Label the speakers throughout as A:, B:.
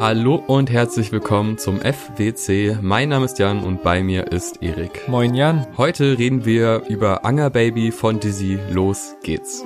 A: Hallo und herzlich willkommen zum FWC. Mein Name ist Jan und bei mir ist Erik.
B: Moin Jan.
A: Heute reden wir über Anger Baby von Dizzy. Los geht's.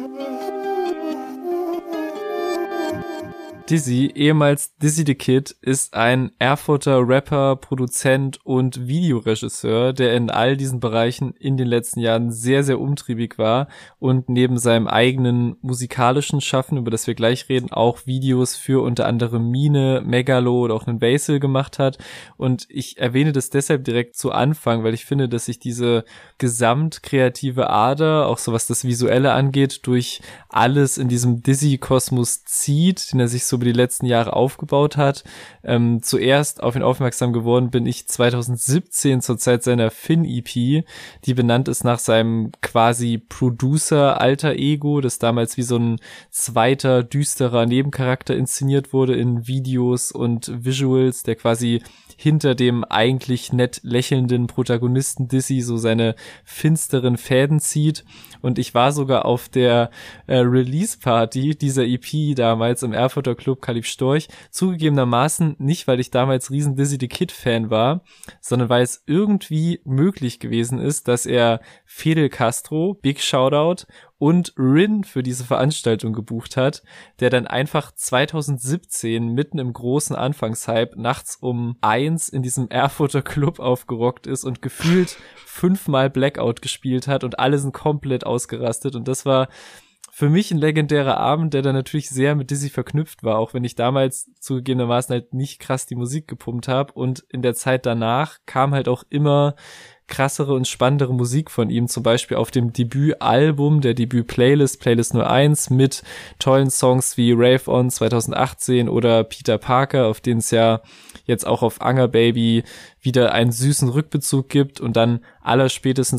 B: Dizzy, ehemals Dizzy the Kid, ist ein Erfurter Rapper, Produzent und Videoregisseur, der in all diesen Bereichen in den letzten Jahren sehr, sehr umtriebig war und neben seinem eigenen musikalischen Schaffen, über das wir gleich reden, auch Videos für unter anderem Mine, Megalo oder auch einen Basil gemacht hat. Und ich erwähne das deshalb direkt zu Anfang, weil ich finde, dass sich diese gesamt kreative Ader, auch so was das Visuelle angeht, durch alles in diesem Dizzy-Kosmos zieht, den er sich so über die letzten Jahre aufgebaut hat. Ähm, zuerst auf ihn aufmerksam geworden bin ich 2017 zur Zeit seiner Finn-EP, die benannt ist nach seinem quasi Producer-Alter Ego, das damals wie so ein zweiter, düsterer Nebencharakter inszeniert wurde in Videos und Visuals, der quasi hinter dem eigentlich nett lächelnden Protagonisten Dizzy so seine finsteren Fäden zieht. Und ich war sogar auf der äh, Release-Party dieser EP damals im Erfurter Club Kalib Storch. Zugegebenermaßen nicht, weil ich damals riesen Dizzy the Kid-Fan war, sondern weil es irgendwie möglich gewesen ist, dass er Fidel Castro, Big Shoutout, und Rin für diese Veranstaltung gebucht hat, der dann einfach 2017 mitten im großen Anfangshype nachts um eins in diesem Erfurter Club aufgerockt ist und gefühlt fünfmal Blackout gespielt hat und alle sind komplett ausgerastet. Und das war für mich ein legendärer Abend, der dann natürlich sehr mit Dizzy verknüpft war, auch wenn ich damals zugegebenermaßen halt nicht krass die Musik gepumpt habe und in der Zeit danach kam halt auch immer krassere und spannendere Musik von ihm, zum Beispiel auf dem Debütalbum, der Debüt-Playlist, Playlist 01 mit tollen Songs wie Rave On 2018 oder Peter Parker, auf denen es ja jetzt auch auf Anger Baby wieder einen süßen Rückbezug gibt und dann aller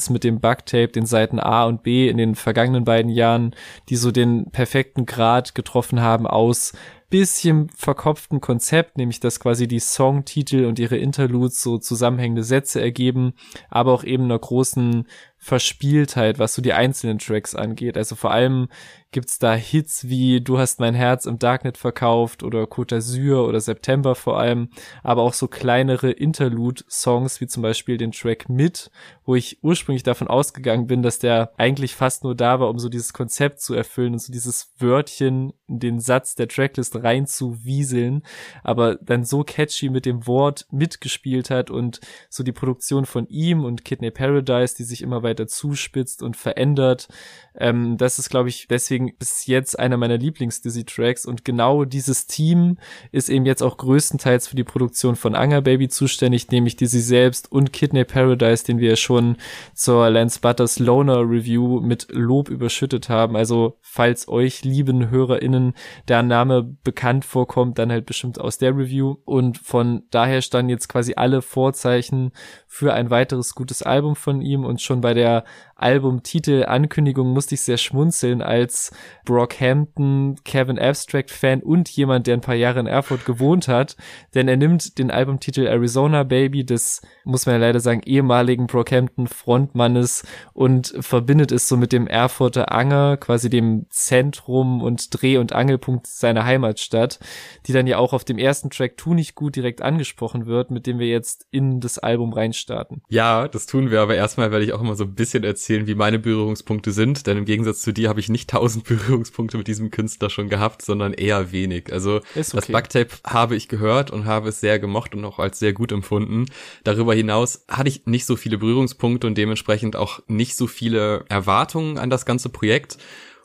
B: mit dem Bugtape, den Seiten A und B in den vergangenen beiden Jahren, die so den perfekten Grad getroffen haben aus bisschen verkopften Konzept, nämlich dass quasi die Songtitel und ihre Interludes so zusammenhängende Sätze ergeben, aber auch eben einer großen Verspieltheit, was so die einzelnen Tracks angeht. Also vor allem gibt's da Hits wie Du hast mein Herz im Darknet verkauft oder Côte d'Azur oder September vor allem, aber auch so kleinere Interlude-Songs wie zum Beispiel den Track Mit, wo ich ursprünglich davon ausgegangen bin, dass der eigentlich fast nur da war, um so dieses Konzept zu erfüllen und so dieses Wörtchen in den Satz der Tracklist rein zu wieseln, aber dann so catchy mit dem Wort mitgespielt hat und so die Produktion von ihm und Kidney Paradise, die sich immer weiter weiter zuspitzt und verändert. Ähm, das ist, glaube ich, deswegen bis jetzt einer meiner Lieblings-Dizzy-Tracks und genau dieses Team ist eben jetzt auch größtenteils für die Produktion von Anger Baby zuständig, nämlich Dizzy selbst und Kidney Paradise, den wir ja schon zur Lance Butters Loner Review mit Lob überschüttet haben. Also, falls euch lieben HörerInnen der Name bekannt vorkommt, dann halt bestimmt aus der Review und von daher standen jetzt quasi alle Vorzeichen für ein weiteres gutes Album von ihm und schon bei der der Albumtitel-Ankündigung musste ich sehr schmunzeln als Brockhampton, Kevin Abstract-Fan und jemand, der ein paar Jahre in Erfurt gewohnt hat, denn er nimmt den Albumtitel Arizona Baby des, muss man ja leider sagen, ehemaligen Brockhampton-Frontmannes und verbindet es so mit dem Erfurter Anger, quasi dem Zentrum und Dreh- und Angelpunkt seiner Heimatstadt, die dann ja auch auf dem ersten Track Tu nicht gut direkt angesprochen wird, mit dem wir jetzt in das Album reinstarten.
A: Ja, das tun wir, aber erstmal werde ich auch immer so ein bisschen erzählen, erzählen, wie meine Berührungspunkte sind, denn im Gegensatz zu dir habe ich nicht tausend Berührungspunkte mit diesem Künstler schon gehabt, sondern eher wenig. Also okay. das Bugtape habe ich gehört und habe es sehr gemocht und auch als sehr gut empfunden. Darüber hinaus hatte ich nicht so viele Berührungspunkte und dementsprechend auch nicht so viele Erwartungen an das ganze Projekt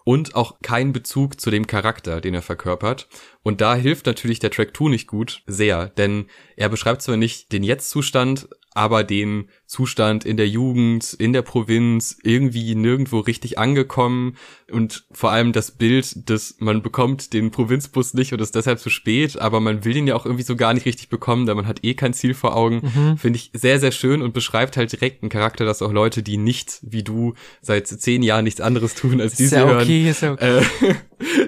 A: und auch keinen Bezug zu dem Charakter, den er verkörpert. Und da hilft natürlich der Track 2 nicht gut, sehr, denn er beschreibt zwar nicht den Jetzt-Zustand, aber den Zustand in der Jugend, in der Provinz, irgendwie nirgendwo richtig angekommen und vor allem das Bild, dass man bekommt den Provinzbus nicht und ist deshalb zu spät, aber man will ihn ja auch irgendwie so gar nicht richtig bekommen, da man hat eh kein Ziel vor Augen, mhm. finde ich sehr, sehr schön und beschreibt halt direkt einen Charakter, dass auch Leute, die nicht wie du seit zehn Jahren nichts anderes tun als diese ja okay, hören, ja okay. äh,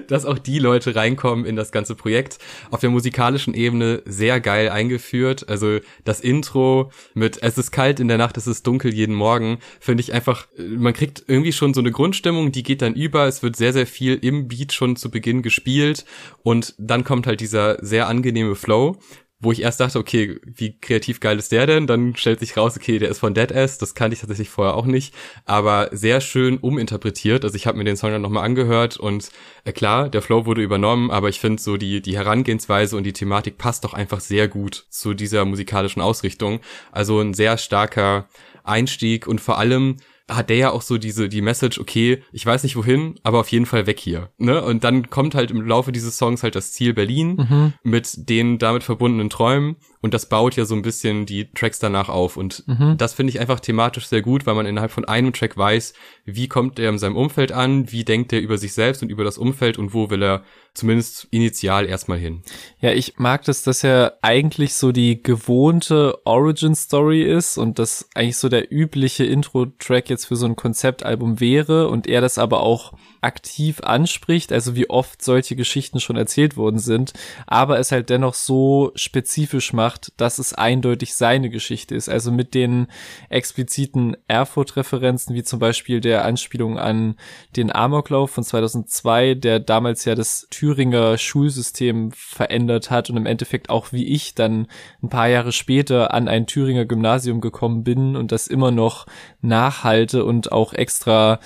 A: dass auch die Leute reinkommen in das ganze Projekt. Auf der musikalischen Ebene sehr geil eingeführt, also das Intro mit Es ist kalt in der Nacht ist es dunkel jeden Morgen, finde ich einfach, man kriegt irgendwie schon so eine Grundstimmung, die geht dann über, es wird sehr, sehr viel im Beat schon zu Beginn gespielt und dann kommt halt dieser sehr angenehme Flow wo ich erst dachte, okay, wie kreativ geil ist der denn? Dann stellt sich raus, okay, der ist von Dead Ass, das kannte ich tatsächlich vorher auch nicht, aber sehr schön uminterpretiert. Also ich habe mir den Song dann nochmal angehört und äh, klar, der Flow wurde übernommen, aber ich finde so die, die Herangehensweise und die Thematik passt doch einfach sehr gut zu dieser musikalischen Ausrichtung. Also ein sehr starker Einstieg und vor allem hat der ja auch so diese, die Message, okay, ich weiß nicht wohin, aber auf jeden Fall weg hier, ne? Und dann kommt halt im Laufe dieses Songs halt das Ziel Berlin mhm. mit den damit verbundenen Träumen und das baut ja so ein bisschen die Tracks danach auf und mhm. das finde ich einfach thematisch sehr gut, weil man innerhalb von einem Track weiß, wie kommt er in seinem Umfeld an, wie denkt er über sich selbst und über das Umfeld und wo will er zumindest initial erstmal hin.
B: Ja, ich mag das, dass er eigentlich so die gewohnte Origin Story ist und das eigentlich so der übliche Intro-Track jetzt für so ein Konzeptalbum wäre und er das aber auch aktiv anspricht, also wie oft solche Geschichten schon erzählt worden sind, aber es halt dennoch so spezifisch macht, dass es eindeutig seine Geschichte ist. Also mit den expliziten Erfurt-Referenzen, wie zum Beispiel der Anspielung an den Amoklauf von 2002, der damals ja das Thüringer Schulsystem verändert hat und im Endeffekt auch wie ich dann ein paar Jahre später an ein Thüringer Gymnasium gekommen bin und das immer noch nachhalte und auch extra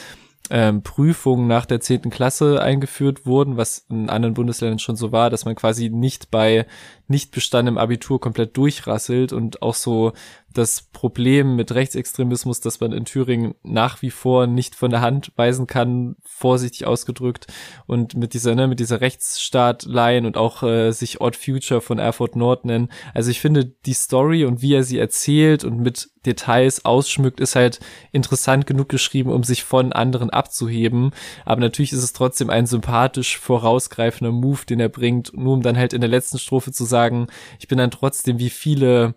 B: ähm, Prüfungen nach der zehnten Klasse eingeführt wurden, was in anderen Bundesländern schon so war, dass man quasi nicht bei nicht bestandenem Abitur komplett durchrasselt und auch so das Problem mit Rechtsextremismus, dass man in Thüringen nach wie vor nicht von der Hand weisen kann, vorsichtig ausgedrückt und mit dieser ne, mit dieser Rechtsstaatlein und auch äh, sich Odd Future von Erfurt Nord nennen. Also ich finde die Story und wie er sie erzählt und mit Details ausschmückt, ist halt interessant genug geschrieben, um sich von anderen abzuheben. Aber natürlich ist es trotzdem ein sympathisch vorausgreifender Move, den er bringt, nur um dann halt in der letzten Strophe zu sagen, ich bin dann trotzdem wie viele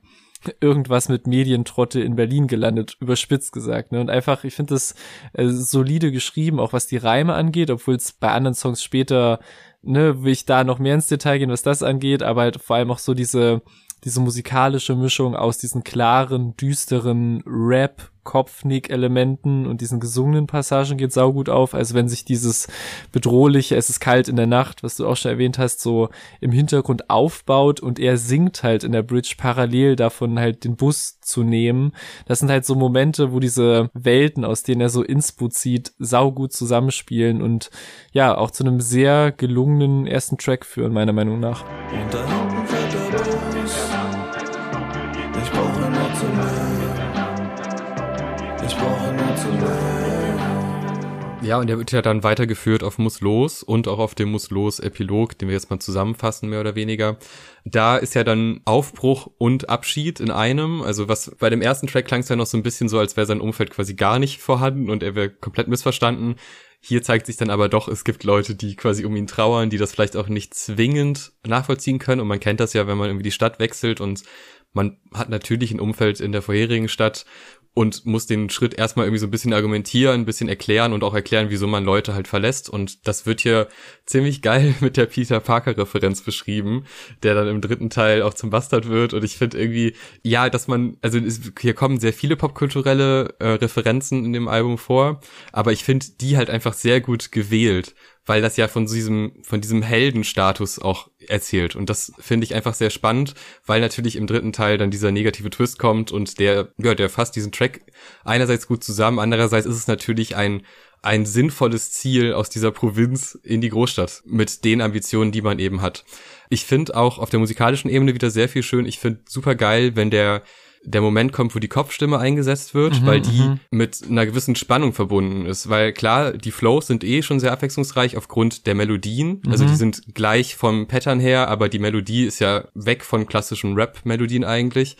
B: irgendwas mit Medientrotte in Berlin gelandet, überspitzt gesagt. Ne? Und einfach, ich finde das äh, solide geschrieben, auch was die Reime angeht, obwohl es bei anderen Songs später, ne, will ich da noch mehr ins Detail gehen, was das angeht, aber halt vor allem auch so diese, diese musikalische Mischung aus diesen klaren, düsteren Rap, Kopfnick-Elementen und diesen gesungenen Passagen geht saugut auf. Also wenn sich dieses bedrohliche, es ist kalt in der Nacht, was du auch schon erwähnt hast, so im Hintergrund aufbaut und er singt halt in der Bridge parallel davon halt den Bus zu nehmen. Das sind halt so Momente, wo diese Welten, aus denen er so Inspo zieht, saugut zusammenspielen und ja, auch zu einem sehr gelungenen ersten Track führen, meiner Meinung nach. Und dann
A: ich brauche nur zu Ja, und der wird ja dann weitergeführt auf Muss los und auch auf dem Muss los Epilog, den wir jetzt mal zusammenfassen, mehr oder weniger. Da ist ja dann Aufbruch und Abschied in einem. Also was bei dem ersten Track klang es ja noch so ein bisschen so, als wäre sein Umfeld quasi gar nicht vorhanden und er wäre komplett missverstanden. Hier zeigt sich dann aber doch, es gibt Leute, die quasi um ihn trauern, die das vielleicht auch nicht zwingend nachvollziehen können. Und man kennt das ja, wenn man irgendwie die Stadt wechselt und man hat natürlich ein Umfeld in der vorherigen Stadt und muss den Schritt erstmal irgendwie so ein bisschen argumentieren, ein bisschen erklären und auch erklären, wieso man Leute halt verlässt. Und das wird hier ziemlich geil mit der Peter Parker-Referenz beschrieben, der dann im dritten Teil auch zum Bastard wird. Und ich finde irgendwie, ja, dass man, also es, hier kommen sehr viele popkulturelle äh, Referenzen in dem Album vor, aber ich finde die halt einfach sehr gut gewählt weil das ja von diesem, von diesem Heldenstatus auch erzählt. Und das finde ich einfach sehr spannend, weil natürlich im dritten Teil dann dieser negative Twist kommt und der, ja, der fasst diesen Track einerseits gut zusammen, andererseits ist es natürlich ein, ein sinnvolles Ziel aus dieser Provinz in die Großstadt mit den Ambitionen, die man eben hat. Ich finde auch auf der musikalischen Ebene wieder sehr viel schön. Ich finde super geil, wenn der der Moment kommt, wo die Kopfstimme eingesetzt wird, mhm, weil die mhm. mit einer gewissen Spannung verbunden ist. Weil klar, die Flows sind eh schon sehr abwechslungsreich aufgrund der Melodien. Also die mhm. sind gleich vom Pattern her, aber die Melodie ist ja weg von klassischen Rap-Melodien eigentlich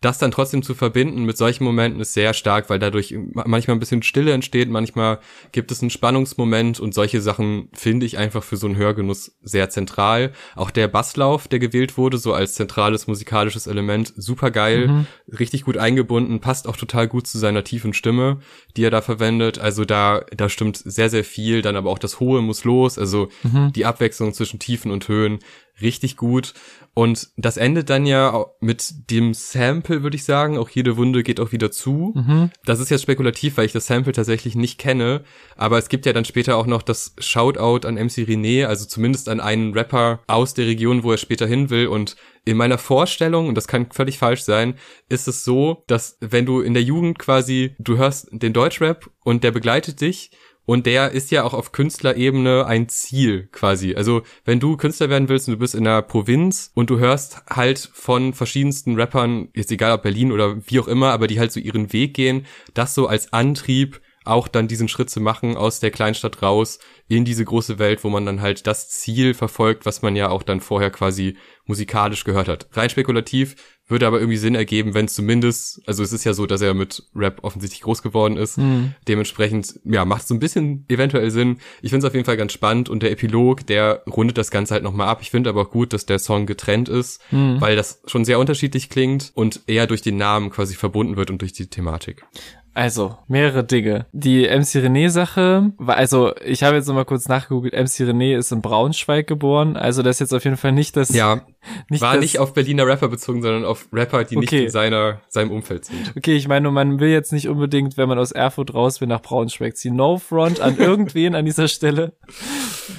A: das dann trotzdem zu verbinden mit solchen Momenten ist sehr stark, weil dadurch manchmal ein bisschen Stille entsteht, manchmal gibt es einen Spannungsmoment und solche Sachen finde ich einfach für so einen Hörgenuss sehr zentral. Auch der Basslauf, der gewählt wurde, so als zentrales musikalisches Element, super geil, mhm. richtig gut eingebunden, passt auch total gut zu seiner tiefen Stimme, die er da verwendet. Also da, da stimmt sehr, sehr viel, dann aber auch das Hohe muss los, also mhm. die Abwechslung zwischen Tiefen und Höhen richtig gut. Und das endet dann ja mit dem Sample, würde ich sagen. Auch jede Wunde geht auch wieder zu. Mhm. Das ist jetzt spekulativ, weil ich das Sample tatsächlich nicht kenne. Aber es gibt ja dann später auch noch das Shoutout an MC René, also zumindest an einen Rapper aus der Region, wo er später hin will. Und in meiner Vorstellung, und das kann völlig falsch sein, ist es so, dass wenn du in der Jugend quasi, du hörst den Deutschrap und der begleitet dich und der ist ja auch auf Künstlerebene ein Ziel quasi. Also wenn du Künstler werden willst und du bist in der Provinz und du hörst halt von verschiedensten Rappern, jetzt egal ob Berlin oder wie auch immer, aber die halt so ihren Weg gehen, das so als Antrieb auch dann diesen Schritt zu machen aus der Kleinstadt raus in diese große Welt, wo man dann halt das Ziel verfolgt, was man ja auch dann vorher quasi musikalisch gehört hat. Rein spekulativ würde aber irgendwie Sinn ergeben, wenn zumindest, also es ist ja so, dass er mit Rap offensichtlich groß geworden ist. Mhm. Dementsprechend, ja, macht so ein bisschen eventuell Sinn. Ich finde es auf jeden Fall ganz spannend und der Epilog, der rundet das Ganze halt nochmal ab. Ich finde aber auch gut, dass der Song getrennt ist, mhm. weil das schon sehr unterschiedlich klingt und eher durch den Namen quasi verbunden wird und durch die Thematik.
B: Also, mehrere Dinge. Die MC René-Sache, war, also, ich habe jetzt nochmal kurz nachgegoogelt, MC René ist in Braunschweig geboren, also das ist jetzt auf jeden Fall nicht das...
A: Ja, nicht war das, nicht auf Berliner Rapper bezogen, sondern auf Rapper, die okay. nicht in seiner, seinem Umfeld sind.
B: Okay, ich meine, man will jetzt nicht unbedingt, wenn man aus Erfurt raus will, nach Braunschweig ziehen. No front an irgendwen an dieser Stelle.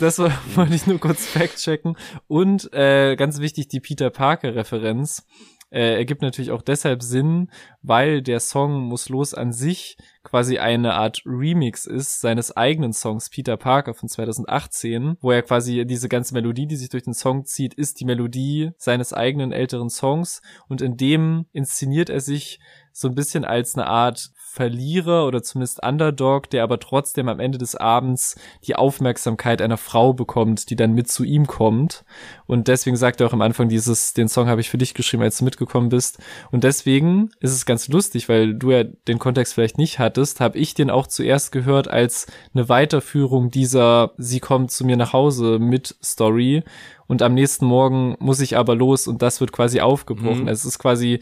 B: Das war, wollte ich nur kurz fact-checken. Und, äh, ganz wichtig, die Peter Parker-Referenz äh, ergibt natürlich auch deshalb Sinn, weil der Song Muss los an sich quasi eine Art Remix ist seines eigenen Songs Peter Parker von 2018, wo er quasi diese ganze Melodie, die sich durch den Song zieht, ist die Melodie seines eigenen älteren Songs. Und in dem inszeniert er sich so ein bisschen als eine Art Verlierer oder zumindest Underdog, der aber trotzdem am Ende des Abends die Aufmerksamkeit einer Frau bekommt, die dann mit zu ihm kommt. Und deswegen sagt er auch am Anfang dieses, den Song habe ich für dich geschrieben, als du mitgekommen bist. Und deswegen ist es ganz lustig, weil du ja den Kontext vielleicht nicht hattest, habe ich den auch zuerst gehört als eine Weiterführung dieser Sie kommt zu mir nach Hause mit Story. Und am nächsten Morgen muss ich aber los und das wird quasi aufgebrochen. Mhm. Es ist quasi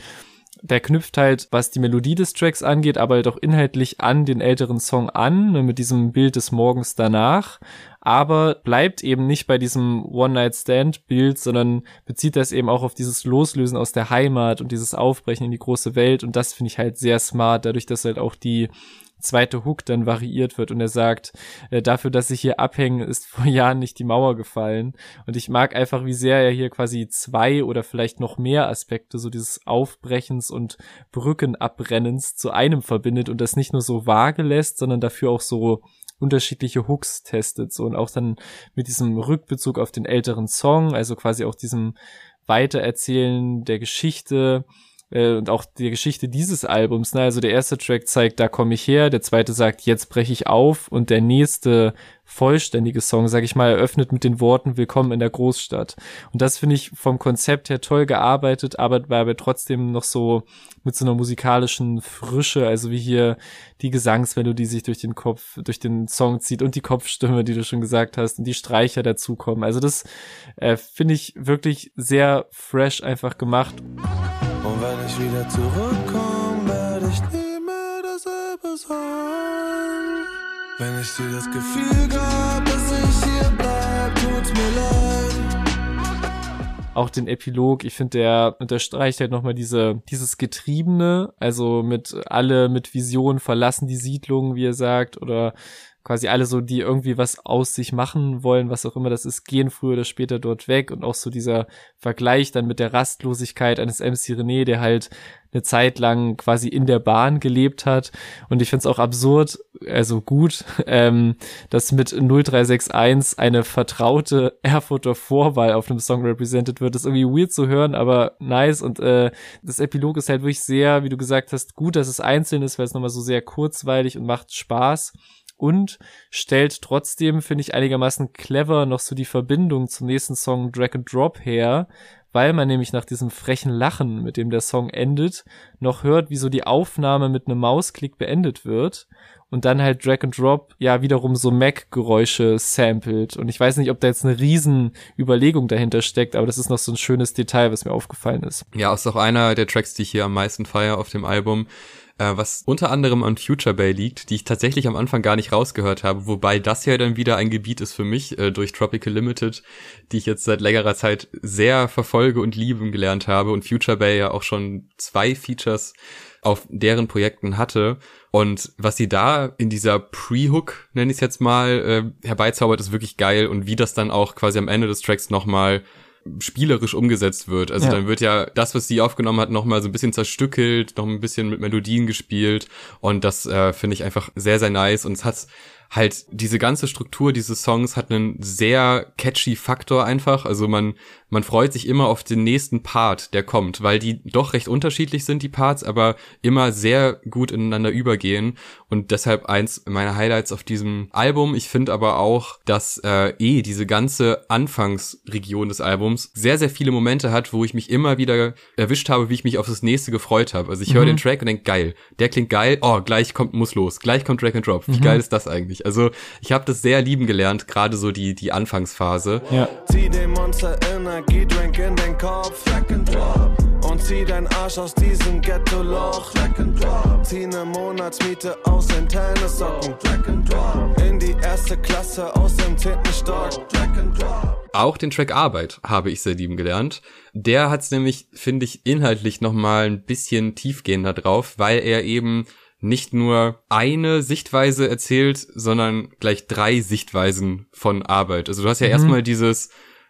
B: der knüpft halt, was die Melodie des Tracks angeht, aber halt auch inhaltlich an den älteren Song an, ne, mit diesem Bild des Morgens danach, aber bleibt eben nicht bei diesem One-Night-Stand-Bild, sondern bezieht das eben auch auf dieses Loslösen aus der Heimat und dieses Aufbrechen in die große Welt. Und das finde ich halt sehr smart, dadurch, dass halt auch die zweite Hook dann variiert wird und er sagt, äh, dafür, dass ich hier abhänge, ist vor Jahren nicht die Mauer gefallen. Und ich mag einfach, wie sehr er hier quasi zwei oder vielleicht noch mehr Aspekte, so dieses Aufbrechens und Brückenabrennens zu einem verbindet und das nicht nur so vage lässt, sondern dafür auch so unterschiedliche Hooks testet, so und auch dann mit diesem Rückbezug auf den älteren Song, also quasi auch diesem Weitererzählen der Geschichte, äh, und auch die Geschichte dieses Albums. Ne? Also der erste Track zeigt, da komme ich her, der zweite sagt, jetzt breche ich auf und der nächste vollständige Song, sag ich mal, eröffnet mit den Worten Willkommen in der Großstadt. Und das finde ich vom Konzept her toll gearbeitet, aber war aber trotzdem noch so mit so einer musikalischen Frische, also wie hier die Gesangsmelodie sich durch den Kopf, durch den Song zieht und die Kopfstimme, die du schon gesagt hast, und die Streicher dazukommen. Also das äh, finde ich wirklich sehr fresh einfach gemacht. Und wenn ich wieder zurückkomme, werde ich nie mehr dasselbe sein. Wenn ich dir das Gefühl gab, dass ich hier bleib, tut's mir leid. Auch den Epilog, ich finde, der unterstreicht halt nochmal diese, dieses Getriebene, also mit alle mit Vision verlassen die Siedlung, wie er sagt, oder quasi alle so, die irgendwie was aus sich machen wollen, was auch immer das ist, gehen früher oder später dort weg. Und auch so dieser Vergleich dann mit der Rastlosigkeit eines MC René, der halt eine Zeit lang quasi in der Bahn gelebt hat. Und ich finde es auch absurd, also gut, ähm, dass mit 0361 eine vertraute Erfurter Vorwahl auf einem Song represented wird, das ist irgendwie weird zu hören, aber nice. Und äh, das Epilog ist halt wirklich sehr, wie du gesagt hast, gut, dass es einzeln ist, weil es nochmal so sehr kurzweilig und macht Spaß und stellt trotzdem, finde ich, einigermaßen clever noch so die Verbindung zum nächsten Song Drag and Drop her, weil man nämlich nach diesem frechen Lachen, mit dem der Song endet, noch hört, wie so die Aufnahme mit einem Mausklick beendet wird und dann halt Drag and Drop ja wiederum so Mac-Geräusche samplet. Und ich weiß nicht, ob da jetzt eine riesen Überlegung dahinter steckt, aber das ist noch so ein schönes Detail, was mir aufgefallen ist.
A: Ja, ist auch einer der Tracks, die ich hier am meisten feier auf dem Album äh, was unter anderem an Future Bay liegt, die ich tatsächlich am Anfang gar nicht rausgehört habe, wobei das ja dann wieder ein Gebiet ist für mich äh, durch Tropical Limited, die ich jetzt seit längerer Zeit sehr verfolge und lieben gelernt habe und Future Bay ja auch schon zwei Features auf deren Projekten hatte. Und was sie da in dieser Pre-Hook, nenne ich es jetzt mal, äh, herbeizaubert, ist wirklich geil. Und wie das dann auch quasi am Ende des Tracks nochmal spielerisch umgesetzt wird. Also ja. dann wird ja das, was sie aufgenommen hat, nochmal so ein bisschen zerstückelt, noch ein bisschen mit Melodien gespielt. Und das äh, finde ich einfach sehr, sehr nice. Und es hat halt diese ganze Struktur dieses Songs hat einen sehr catchy Faktor einfach. Also man, man freut sich immer auf den nächsten Part, der kommt, weil die doch recht unterschiedlich sind, die Parts, aber immer sehr gut ineinander übergehen. Und deshalb eins meiner Highlights auf diesem Album. Ich finde aber auch, dass äh, eh diese ganze Anfangsregion des Albums sehr, sehr viele Momente hat, wo ich mich immer wieder erwischt habe, wie ich mich auf das nächste gefreut habe. Also ich höre mhm. den Track und denke, geil, der klingt geil, oh, gleich kommt, muss los, gleich kommt Drag and Drop. Wie mhm. geil ist das eigentlich? Nicht. Also ich habe das sehr lieben gelernt, gerade so die, die Anfangsphase. Ja. Zieh den Monster Energiedrink in den Kopf, und zieh deinen Arsch aus diesem Ghetto-Loch. Zieh ne Monatsmiete aus den Tennissocken. In die erste Klasse aus dem zehnten Stock. Auch den Track Arbeit habe ich sehr lieben gelernt. Der hat's nämlich, finde ich, inhaltlich nochmal ein bisschen tiefgehender drauf, weil er eben nicht nur eine Sichtweise erzählt, sondern gleich drei Sichtweisen von Arbeit. Also du hast ja mhm. erstmal dieses,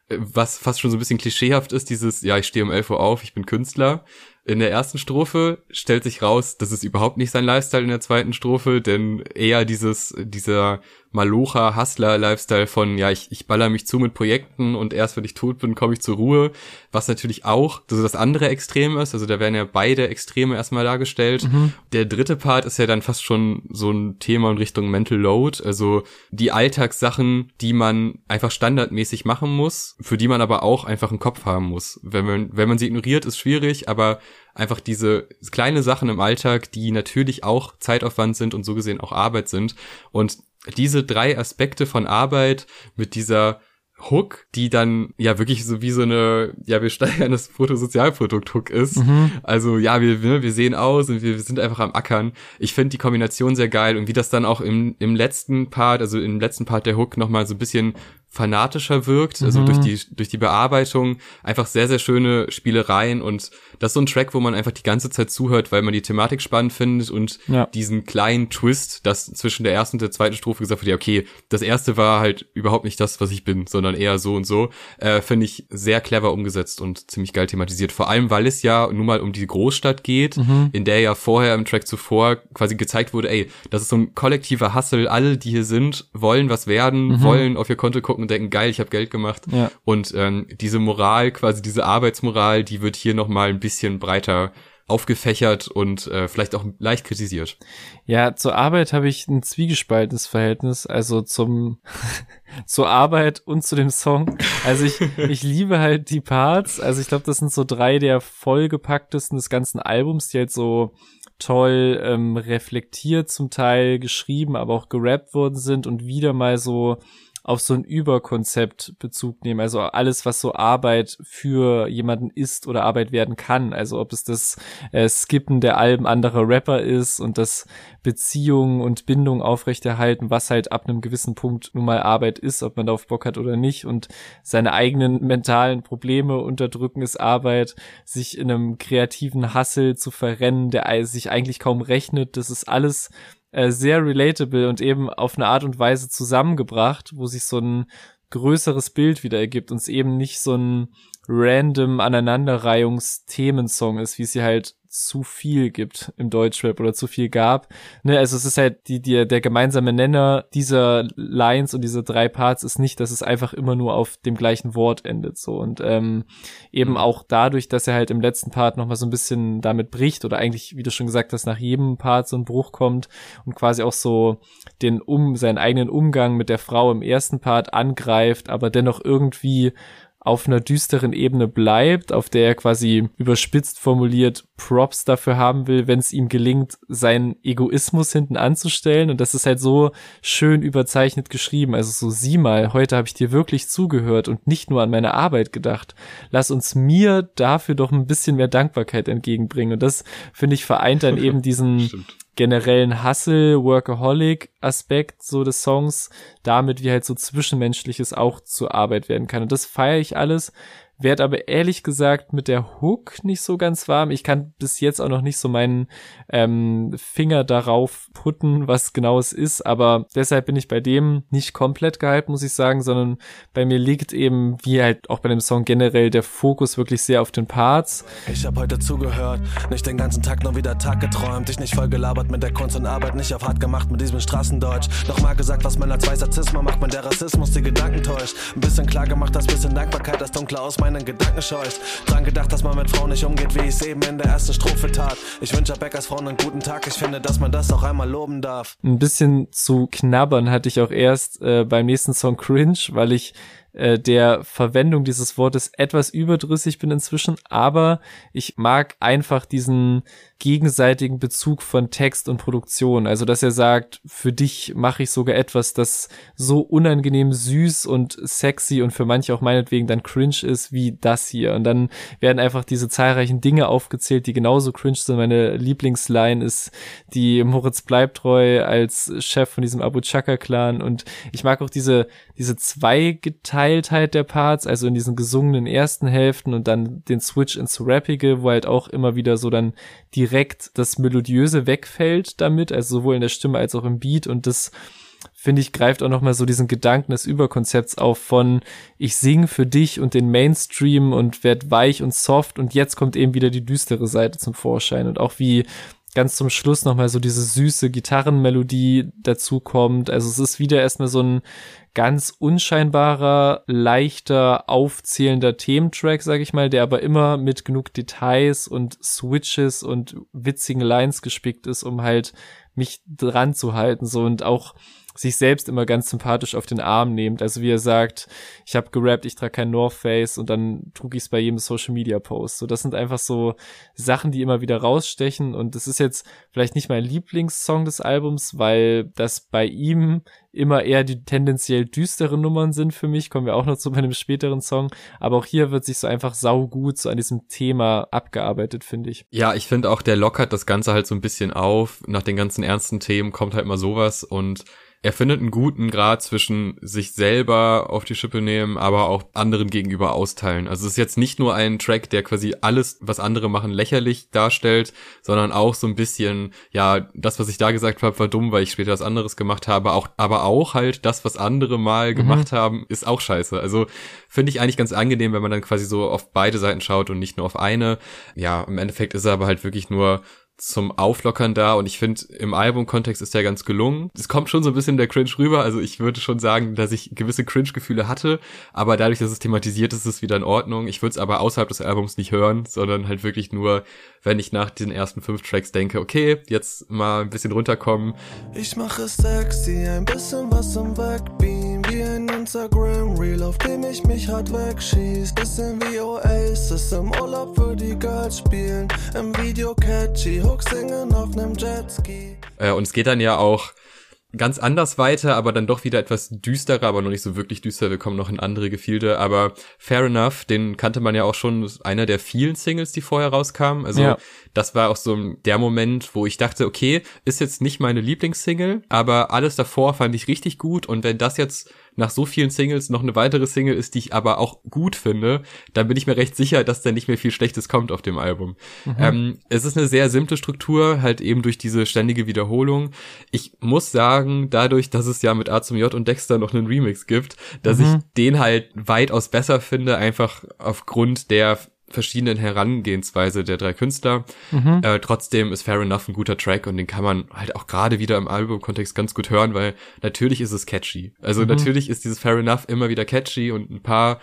A: äh, was fast schon so ein bisschen klischeehaft ist, dieses, ja, ich stehe um 11 Uhr auf, ich bin Künstler. In der ersten Strophe stellt sich raus, das ist überhaupt nicht sein Lifestyle in der zweiten Strophe, denn eher dieses, dieser Malocha, Hustler-Lifestyle von, ja, ich, ich baller mich zu mit Projekten und erst wenn ich tot bin, komme ich zur Ruhe, was natürlich auch so das andere Extrem ist, also da werden ja beide Extreme erstmal dargestellt. Mhm. Der dritte Part ist ja dann fast schon so ein Thema in Richtung Mental Load, also die Alltagssachen, die man einfach standardmäßig machen muss, für die man aber auch einfach einen Kopf haben muss. Wenn man, wenn man sie ignoriert, ist schwierig, aber einfach diese kleine Sachen im Alltag, die natürlich auch Zeitaufwand sind und so gesehen auch Arbeit sind und diese drei Aspekte von Arbeit mit dieser Hook, die dann ja wirklich so wie so eine, ja, wir steigern das Fotosozialprodukt-Hook ist. Mhm. Also ja, wir, wir sehen aus und wir, wir sind einfach am Ackern. Ich finde die Kombination sehr geil und wie das dann auch im, im letzten Part, also im letzten Part der Hook nochmal so ein bisschen fanatischer wirkt, also mhm. durch die durch die Bearbeitung einfach sehr sehr schöne Spielereien und das ist so ein Track, wo man einfach die ganze Zeit zuhört, weil man die Thematik spannend findet und ja. diesen kleinen Twist, dass zwischen der ersten und der zweiten Strophe gesagt wird, ja okay, das erste war halt überhaupt nicht das, was ich bin, sondern eher so und so, äh, finde ich sehr clever umgesetzt und ziemlich geil thematisiert. Vor allem, weil es ja nun mal um die Großstadt geht, mhm. in der ja vorher im Track zuvor quasi gezeigt wurde, ey, das ist so ein kollektiver Hustle, alle, die hier sind, wollen was werden, mhm. wollen auf ihr Konto gucken und denken, geil, ich habe Geld gemacht. Ja. Und ähm, diese Moral, quasi diese Arbeitsmoral, die wird hier nochmal ein bisschen breiter aufgefächert und äh, vielleicht auch leicht kritisiert.
B: Ja, zur Arbeit habe ich ein zwiegespaltenes Verhältnis, also zum zur Arbeit und zu dem Song. Also ich ich liebe halt die Parts, also ich glaube, das sind so drei der vollgepacktesten des ganzen Albums, die halt so toll ähm, reflektiert zum Teil geschrieben, aber auch gerappt worden sind und wieder mal so auf so ein Überkonzept Bezug nehmen. Also alles, was so Arbeit für jemanden ist oder Arbeit werden kann. Also ob es das äh, Skippen der Alben anderer Rapper ist und das Beziehungen und Bindung aufrechterhalten, was halt ab einem gewissen Punkt nun mal Arbeit ist, ob man darauf Bock hat oder nicht und seine eigenen mentalen Probleme unterdrücken ist Arbeit, sich in einem kreativen Hassel zu verrennen, der sich eigentlich kaum rechnet, das ist alles äh, sehr relatable und eben auf eine Art und Weise zusammengebracht, wo sich so ein größeres Bild wieder ergibt und es eben nicht so ein random Aneinanderreihungsthemensong ist, wie es sie halt zu viel gibt im Deutschrap oder zu viel gab. Ne, also es ist halt die, die, der gemeinsame Nenner dieser Lines und dieser drei Parts ist nicht, dass es einfach immer nur auf dem gleichen Wort endet so und ähm, eben mhm. auch dadurch, dass er halt im letzten Part noch mal so ein bisschen damit bricht oder eigentlich, wie du schon gesagt hast, nach jedem Part so ein Bruch kommt und quasi auch so den um seinen eigenen Umgang mit der Frau im ersten Part angreift, aber dennoch irgendwie auf einer düsteren Ebene bleibt, auf der er quasi überspitzt formuliert Props dafür haben will, wenn es ihm gelingt, seinen Egoismus hinten anzustellen. Und das ist halt so schön überzeichnet geschrieben. Also so sieh mal, heute habe ich dir wirklich zugehört und nicht nur an meine Arbeit gedacht. Lass uns mir dafür doch ein bisschen mehr Dankbarkeit entgegenbringen. Und das, finde ich, vereint dann eben diesen generellen Hustle, Workaholic-Aspekt so des Songs, damit wie halt so Zwischenmenschliches auch zur Arbeit werden kann. Und das feiere ich alles. Werd aber ehrlich gesagt mit der Hook nicht so ganz warm. Ich kann bis jetzt auch noch nicht so meinen ähm, Finger darauf putten, was genau es ist, aber deshalb bin ich bei dem nicht komplett gehypt, muss ich sagen, sondern bei mir liegt eben, wie halt auch bei dem Song generell, der Fokus wirklich sehr auf den Parts.
C: Ich hab heute zugehört, nicht den ganzen Tag nur wieder Tag geträumt, dich nicht voll gelabert mit der Kunst und Arbeit, nicht auf hart gemacht mit diesem Straßendeutsch. Nochmal gesagt, was man als weißer Zisma macht, wenn der Rassismus die Gedanken täuscht. Ein bisschen klar gemacht, das bisschen Dankbarkeit, das Dunkle aus meinen Gedanken scheust. Dran gedacht, dass man mit Frauen nicht umgeht, wie ich es eben in der ersten Strophe tat. Ich wünsche Beckers Frauen einen guten Tag. Ich finde, dass man das auch einmal loben darf.
B: Ein bisschen zu knabbern hatte ich auch erst äh, beim nächsten Song Cringe, weil ich äh, der Verwendung dieses Wortes etwas überdrüssig bin inzwischen, aber ich mag einfach diesen gegenseitigen Bezug von Text und Produktion. Also, dass er sagt, für dich mache ich sogar etwas, das so unangenehm süß und sexy und für manche auch meinetwegen dann cringe ist wie das hier. Und dann werden einfach diese zahlreichen Dinge aufgezählt, die genauso cringe sind. Meine Lieblingsline ist die Moritz Bleibtreu als Chef von diesem Abu Chaka Clan. Und ich mag auch diese, diese Zweigeteiltheit der Parts, also in diesen gesungenen ersten Hälften und dann den Switch ins Rappige, wo halt auch immer wieder so dann direkt das Melodiöse wegfällt damit, also sowohl in der Stimme als auch im Beat. Und das finde ich, greift auch nochmal so diesen Gedanken des Überkonzepts auf von ich sing für dich und den Mainstream und werd weich und soft und jetzt kommt eben wieder die düstere Seite zum Vorschein. Und auch wie ganz zum Schluss nochmal so diese süße Gitarrenmelodie dazu kommt. Also es ist wieder erstmal so ein ganz unscheinbarer, leichter, aufzählender Thementrack, sag ich mal, der aber immer mit genug Details und Switches und witzigen Lines gespickt ist, um halt mich dran zu halten, so und auch sich selbst immer ganz sympathisch auf den Arm nehmt. Also wie er sagt, ich habe gerappt, ich trage kein North Face und dann trug ich es bei jedem Social Media Post. So, das sind einfach so Sachen, die immer wieder rausstechen und das ist jetzt vielleicht nicht mein Lieblingssong des Albums, weil das bei ihm immer eher die tendenziell düsteren Nummern sind für mich, kommen wir auch noch zu einem späteren Song, aber auch hier wird sich so einfach saugut so an diesem Thema abgearbeitet, finde ich.
A: Ja, ich finde auch, der lockert das Ganze halt so ein bisschen auf, nach den ganzen ernsten Themen kommt halt mal sowas und er findet einen guten Grad zwischen sich selber auf die Schippe nehmen, aber auch anderen gegenüber austeilen. Also es ist jetzt nicht nur ein Track, der quasi alles, was andere machen, lächerlich darstellt, sondern auch so ein bisschen, ja, das, was ich da gesagt habe, war dumm, weil ich später was anderes gemacht habe, auch, aber auch halt das, was andere mal mhm. gemacht haben, ist auch scheiße. Also finde ich eigentlich ganz angenehm, wenn man dann quasi so auf beide Seiten schaut und nicht nur auf eine. Ja, im Endeffekt ist er aber halt wirklich nur zum Auflockern da und ich finde, im Albumkontext ist der ganz gelungen. Es kommt schon so ein bisschen der Cringe rüber, also ich würde schon sagen, dass ich gewisse Cringe-Gefühle hatte, aber dadurch, dass es thematisiert ist, ist es wieder in Ordnung. Ich würde es aber außerhalb des Albums nicht hören, sondern halt wirklich nur, wenn ich nach den ersten fünf Tracks denke, okay, jetzt mal ein bisschen runterkommen.
C: Ich mache sexy, ein bisschen was im Wegbeam, wie ein Instagram-Reel, auf dem ich mich hart wegschieß. Bisschen wie Oasis, im Urlaub für die Girls spielen, im Video catchy, Hook singen auf nem Jetski.
A: Äh, und es geht dann ja auch ganz anders weiter, aber dann doch wieder etwas düsterer, aber noch nicht so wirklich düster. Wir kommen noch in andere Gefilde, aber Fair Enough, den kannte man ja auch schon, einer der vielen Singles, die vorher rauskamen. Also ja. das war auch so der Moment, wo ich dachte, okay, ist jetzt nicht meine Lieblingssingle, aber alles davor fand ich richtig gut und wenn das jetzt nach so vielen Singles noch eine weitere Single ist, die ich aber auch gut finde, dann bin ich mir recht sicher, dass da nicht mehr viel Schlechtes kommt auf dem Album. Mhm. Ähm, es ist eine sehr simple Struktur, halt eben durch diese ständige Wiederholung. Ich muss sagen, dadurch, dass es ja mit A zum J und Dexter noch einen Remix gibt, dass mhm. ich den halt weitaus besser finde, einfach aufgrund der verschiedenen Herangehensweise der drei Künstler. Mhm. Äh, trotzdem ist Fair Enough ein guter Track und den kann man halt auch gerade wieder im Albumkontext ganz gut hören, weil natürlich ist es catchy. Also mhm. natürlich ist dieses Fair Enough immer wieder catchy und ein paar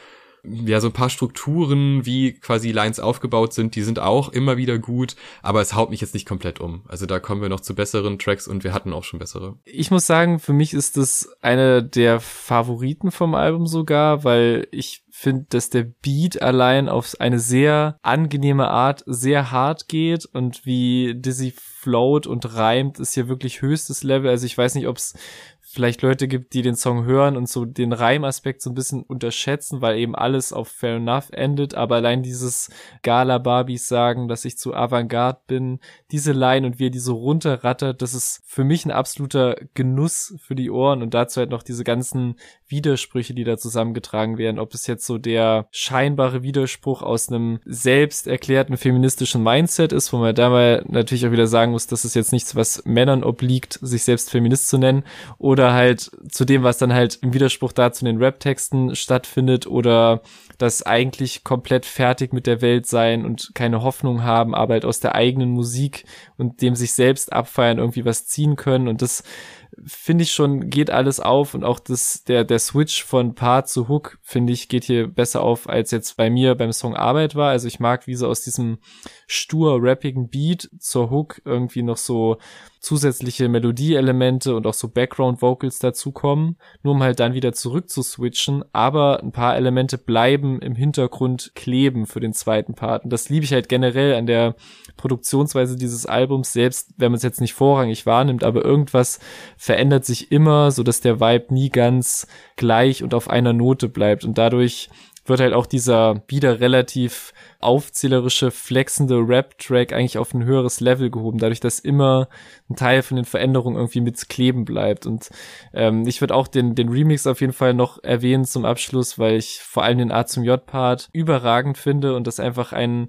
A: ja, so ein paar Strukturen, wie quasi Lines aufgebaut sind, die sind auch immer wieder gut, aber es haut mich jetzt nicht komplett um. Also da kommen wir noch zu besseren Tracks und wir hatten auch schon bessere.
B: Ich muss sagen, für mich ist das einer der Favoriten vom Album sogar, weil ich finde, dass der Beat allein auf eine sehr angenehme Art sehr hart geht und wie Dizzy float und reimt, ist hier wirklich höchstes Level. Also ich weiß nicht, ob es vielleicht Leute gibt, die den Song hören und so den Reimaspekt so ein bisschen unterschätzen, weil eben alles auf Fair Enough endet, aber allein dieses Gala Barbies sagen, dass ich zu Avantgarde bin, diese Line und wie er die so runterrattert, das ist für mich ein absoluter Genuss für die Ohren. Und dazu halt noch diese ganzen Widersprüche, die da zusammengetragen werden, ob es jetzt so der scheinbare Widerspruch aus einem selbst erklärten feministischen Mindset ist, wo man da mal natürlich auch wieder sagen muss, das ist jetzt nichts, was Männern obliegt, sich selbst Feminist zu nennen, oder halt zu dem, was dann halt im Widerspruch dazu in den Rap-Texten stattfindet, oder das eigentlich komplett fertig mit der Welt sein und keine Hoffnung haben, aber halt aus der eigenen Musik und dem sich selbst abfeiern irgendwie was ziehen können. Und das finde ich schon, geht alles auf und auch das, der, der Switch von Part zu Hook, finde ich, geht hier besser auf, als jetzt bei mir beim Song Arbeit war. Also ich mag, wie so aus diesem stur rappigen Beat zur Hook irgendwie noch so zusätzliche Melodieelemente und auch so Background Vocals dazukommen, nur um halt dann wieder zurück zu switchen, aber ein paar Elemente bleiben im Hintergrund kleben für den zweiten Part. Und das liebe ich halt generell an der Produktionsweise dieses Albums, selbst wenn man es jetzt nicht vorrangig wahrnimmt, aber irgendwas verändert sich immer, so dass der Vibe nie ganz gleich und auf einer Note bleibt. Und dadurch wird halt auch dieser wieder relativ aufzählerische, flexende Rap-Track eigentlich auf ein höheres Level gehoben, dadurch, dass immer ein Teil von den Veränderungen irgendwie mit kleben bleibt. Und ähm, ich würde auch den, den Remix auf jeden Fall noch erwähnen zum Abschluss, weil ich vor allem den A zum J-Part überragend finde und das einfach ein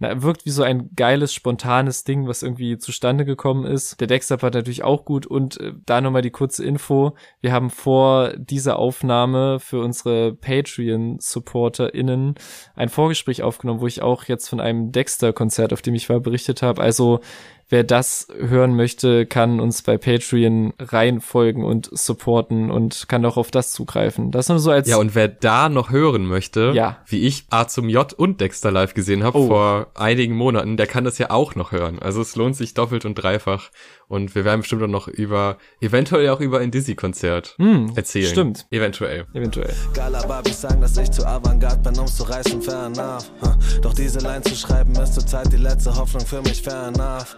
B: na, wirkt wie so ein geiles, spontanes Ding, was irgendwie zustande gekommen ist. Der Dexter-Part natürlich auch gut und äh, da nochmal die kurze Info. Wir haben vor dieser Aufnahme für unsere Patreon-SupporterInnen ein Vorgespräch aufgenommen, wo ich auch jetzt von einem Dexter-Konzert, auf dem ich war, berichtet habe. Also wer das hören möchte, kann uns bei Patreon reinfolgen und supporten und kann auch auf das zugreifen. Das nur so als
A: Ja, und wer da noch hören möchte,
B: ja.
A: wie ich A zum J und Dexter live gesehen habe oh. vor einigen Monaten, der kann das ja auch noch hören. Also es lohnt sich doppelt und dreifach. Und wir werden bestimmt auch noch über, eventuell auch über ein Dizzy-Konzert hm, erzählen.
B: Stimmt.
A: Eventuell.
B: Eventuell.
C: Sagen, dass ich zu Avantgarde bin, um's zu reißen, fair enough. Doch diese Line zu schreiben, ist zurzeit die letzte Hoffnung für mich, fair enough.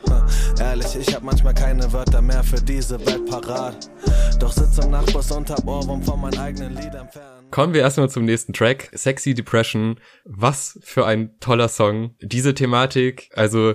C: Ehrlich, ich hab manchmal keine Wörter mehr für diese Welt parat. Doch sitz im Nachbus und hab Ohrwurm von meinen eigenen Liedern fern.
A: Kommen wir erstmal zum nächsten Track. Sexy Depression. Was für ein toller Song. Diese Thematik, also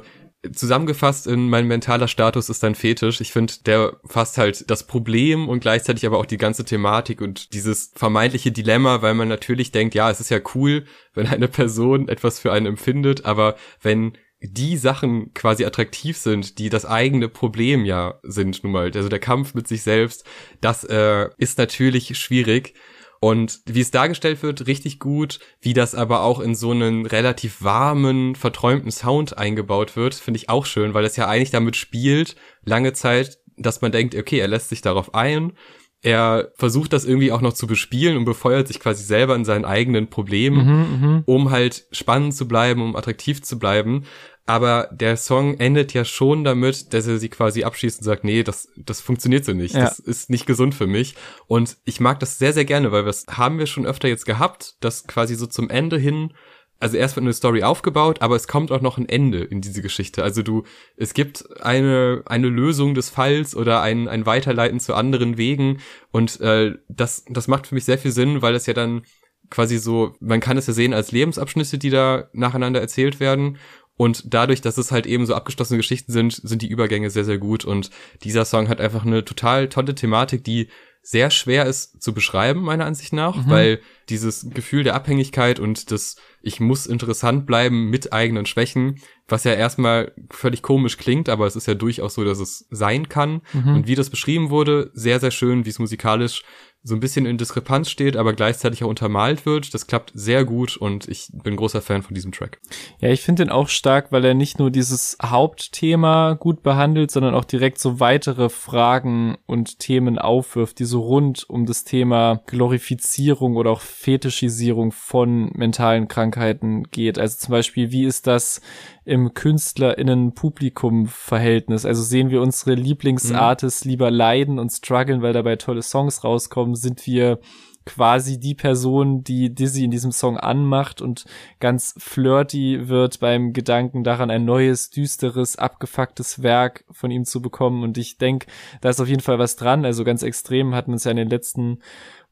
A: zusammengefasst in mein mentaler Status ist ein Fetisch. Ich finde, der fasst halt das Problem und gleichzeitig aber auch die ganze Thematik und dieses vermeintliche Dilemma, weil man natürlich denkt, ja, es ist ja cool, wenn eine Person etwas für einen empfindet, aber wenn die Sachen quasi attraktiv sind, die das eigene Problem ja sind nun mal. Also der Kampf mit sich selbst, das äh, ist natürlich schwierig. Und wie es dargestellt wird, richtig gut, wie das aber auch in so einen relativ warmen, verträumten Sound eingebaut wird, finde ich auch schön, weil es ja eigentlich damit spielt, lange Zeit, dass man denkt, okay, er lässt sich darauf ein, er versucht das irgendwie auch noch zu bespielen und befeuert sich quasi selber in seinen eigenen Problemen, mhm, mhm. um halt spannend zu bleiben, um attraktiv zu bleiben aber der Song endet ja schon damit, dass er sie quasi abschießt und sagt, nee, das, das funktioniert so nicht, ja. das ist nicht gesund für mich. Und ich mag das sehr, sehr gerne, weil das haben wir schon öfter jetzt gehabt, dass quasi so zum Ende hin also erst wird eine Story aufgebaut, aber es kommt auch noch ein Ende in diese Geschichte. Also du, es gibt eine eine Lösung des Falls oder ein ein Weiterleiten zu anderen Wegen und äh, das das macht für mich sehr viel Sinn, weil es ja dann quasi so, man kann es ja sehen als Lebensabschnitte, die da nacheinander erzählt werden und dadurch, dass es halt eben so abgeschlossene Geschichten sind, sind die Übergänge sehr, sehr gut. Und dieser Song hat einfach eine total tolle Thematik, die sehr schwer ist zu beschreiben, meiner Ansicht nach, mhm. weil dieses Gefühl der Abhängigkeit und das ich muss interessant bleiben mit eigenen Schwächen, was ja erstmal völlig komisch klingt, aber es ist ja durchaus so, dass es sein kann. Mhm. Und wie das beschrieben wurde, sehr, sehr schön, wie es musikalisch so ein bisschen in Diskrepanz steht, aber gleichzeitig auch untermalt wird. Das klappt sehr gut und ich bin großer Fan von diesem Track.
B: Ja, ich finde den auch stark, weil er nicht nur dieses Hauptthema gut behandelt, sondern auch direkt so weitere Fragen und Themen aufwirft, die so rund um das Thema Glorifizierung oder auch Fetischisierung von mentalen Krankheiten geht. Also zum Beispiel, wie ist das im KünstlerInnen-Publikum-Verhältnis? Also sehen wir unsere Lieblingsartists mhm. lieber leiden und strugglen, weil dabei tolle Songs rauskommen? Sind wir quasi die Person, die Dizzy in diesem Song anmacht und ganz flirty wird beim Gedanken daran, ein neues, düsteres, abgefucktes Werk von ihm zu bekommen. Und ich denke, da ist auf jeden Fall was dran. Also ganz extrem hat man es ja in den letzten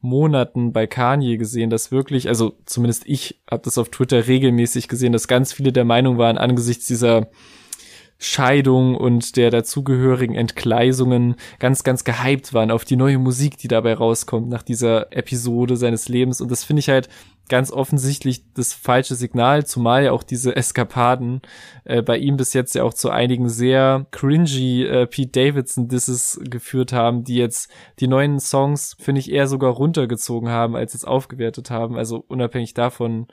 B: Monaten bei Kanye gesehen, dass wirklich, also zumindest ich habe das auf Twitter regelmäßig gesehen, dass ganz viele der Meinung waren, angesichts dieser Scheidung und der dazugehörigen Entgleisungen ganz, ganz gehypt waren auf die neue Musik, die dabei rauskommt nach dieser Episode seines Lebens. Und das finde ich halt ganz offensichtlich das falsche Signal, zumal ja auch diese Eskapaden äh, bei ihm bis jetzt ja auch zu einigen sehr cringy äh, Pete Davidson Disses geführt haben, die jetzt die neuen Songs, finde ich, eher sogar runtergezogen haben, als jetzt aufgewertet haben. Also unabhängig davon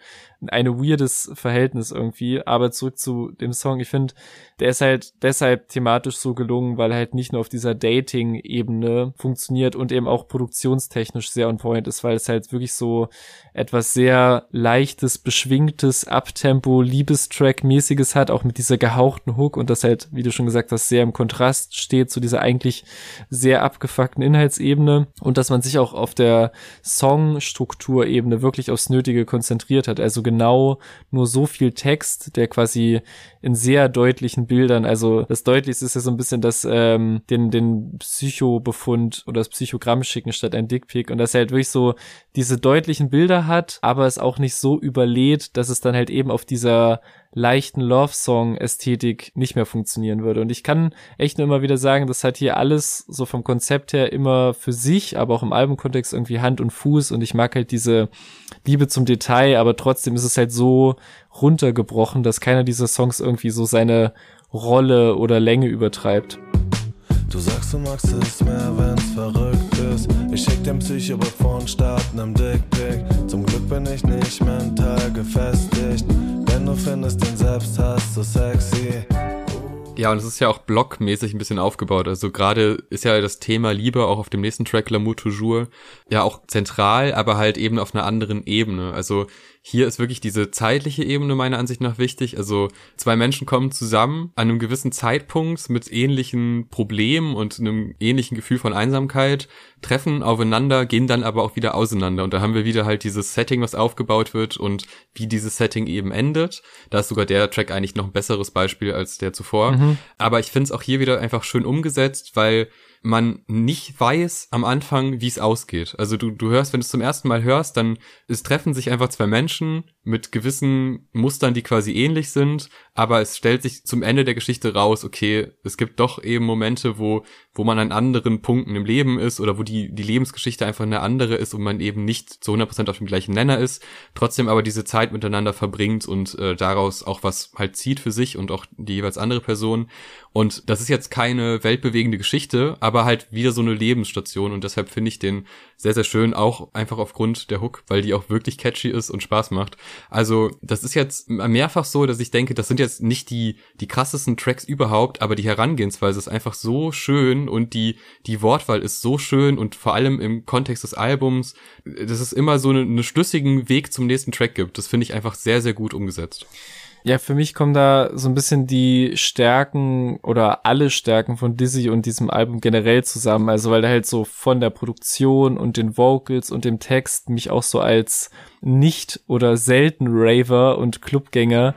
B: ein weirdes Verhältnis irgendwie. Aber zurück zu dem Song. Ich finde, der ist halt deshalb thematisch so gelungen, weil halt nicht nur auf dieser Dating-Ebene funktioniert und eben auch produktionstechnisch sehr on point ist, weil es halt wirklich so etwas sehr leichtes, beschwingtes, Abtempo, Liebestrack-mäßiges hat, auch mit dieser gehauchten Hook und das halt, wie du schon gesagt hast, sehr im Kontrast steht zu dieser eigentlich sehr abgefuckten Inhaltsebene und dass man sich auch auf der Songstrukturebene wirklich aufs Nötige konzentriert hat. Also genau nur so viel Text, der quasi in sehr deutlichen Bildern, also das Deutlichste ist ja so ein bisschen das, ähm, den, den Psychobefund oder das Psychogramm schicken statt ein Dickpick und dass er halt wirklich so diese deutlichen Bilder hat, aber es auch nicht so überlädt, dass es dann halt eben auf dieser leichten Love-Song-Ästhetik nicht mehr funktionieren würde. Und ich kann echt nur immer wieder sagen, das hat hier alles so vom Konzept her immer für sich, aber auch im Albumkontext irgendwie Hand und Fuß. Und ich mag halt diese Liebe zum Detail, aber trotzdem ist es halt so runtergebrochen, dass keiner dieser Songs irgendwie so seine Rolle oder Länge übertreibt.
C: Du sagst, du magst es mehr, wenn's verrückt ist. Ich schick den Psycho-Befund und start nem Dickpick. Zum Glück bin ich nicht mental gefestigt. Denn du findest den Selbsthass so sexy.
A: Ja, und es ist ja auch blockmäßig ein bisschen aufgebaut. Also gerade ist ja das Thema Liebe auch auf dem nächsten Track L'amour toujours ja auch zentral, aber halt eben auf einer anderen Ebene. Also hier ist wirklich diese zeitliche Ebene meiner Ansicht nach wichtig. Also zwei Menschen kommen zusammen an einem gewissen Zeitpunkt mit ähnlichen Problemen und einem ähnlichen Gefühl von Einsamkeit, treffen aufeinander, gehen dann aber auch wieder auseinander. Und da haben wir wieder halt dieses Setting, was aufgebaut wird und wie dieses Setting eben endet. Da ist sogar der Track eigentlich noch ein besseres Beispiel als der zuvor. Mhm. Aber ich finde es auch hier wieder einfach schön umgesetzt, weil man nicht weiß am Anfang, wie es ausgeht. Also du, du hörst, wenn du es zum ersten Mal hörst, dann es treffen sich einfach zwei Menschen mit gewissen Mustern, die quasi ähnlich sind, aber es stellt sich zum Ende der Geschichte raus, okay, es gibt doch eben Momente, wo, wo man an anderen Punkten im Leben ist oder wo die, die Lebensgeschichte einfach eine andere ist und man eben nicht zu 100% auf dem gleichen Nenner ist, trotzdem aber diese Zeit miteinander verbringt und äh, daraus auch was halt zieht für sich und auch die jeweils andere Person. Und das ist jetzt keine weltbewegende Geschichte, aber halt wieder so eine Lebensstation und deshalb finde ich den sehr, sehr schön, auch einfach aufgrund der Hook, weil die auch wirklich catchy ist und Spaß macht. Also das ist jetzt mehrfach so, dass ich denke, das sind jetzt nicht die, die krassesten Tracks überhaupt, aber die Herangehensweise ist einfach so schön und die, die Wortwahl ist so schön und vor allem im Kontext des Albums, dass es immer so einen eine schlüssigen Weg zum nächsten Track gibt. Das finde ich einfach sehr, sehr gut umgesetzt.
B: Ja, für mich kommen da so ein bisschen die Stärken oder alle Stärken von Dizzy und diesem Album generell zusammen. Also weil er halt so von der Produktion und den Vocals und dem Text mich auch so als nicht oder selten Raver und Clubgänger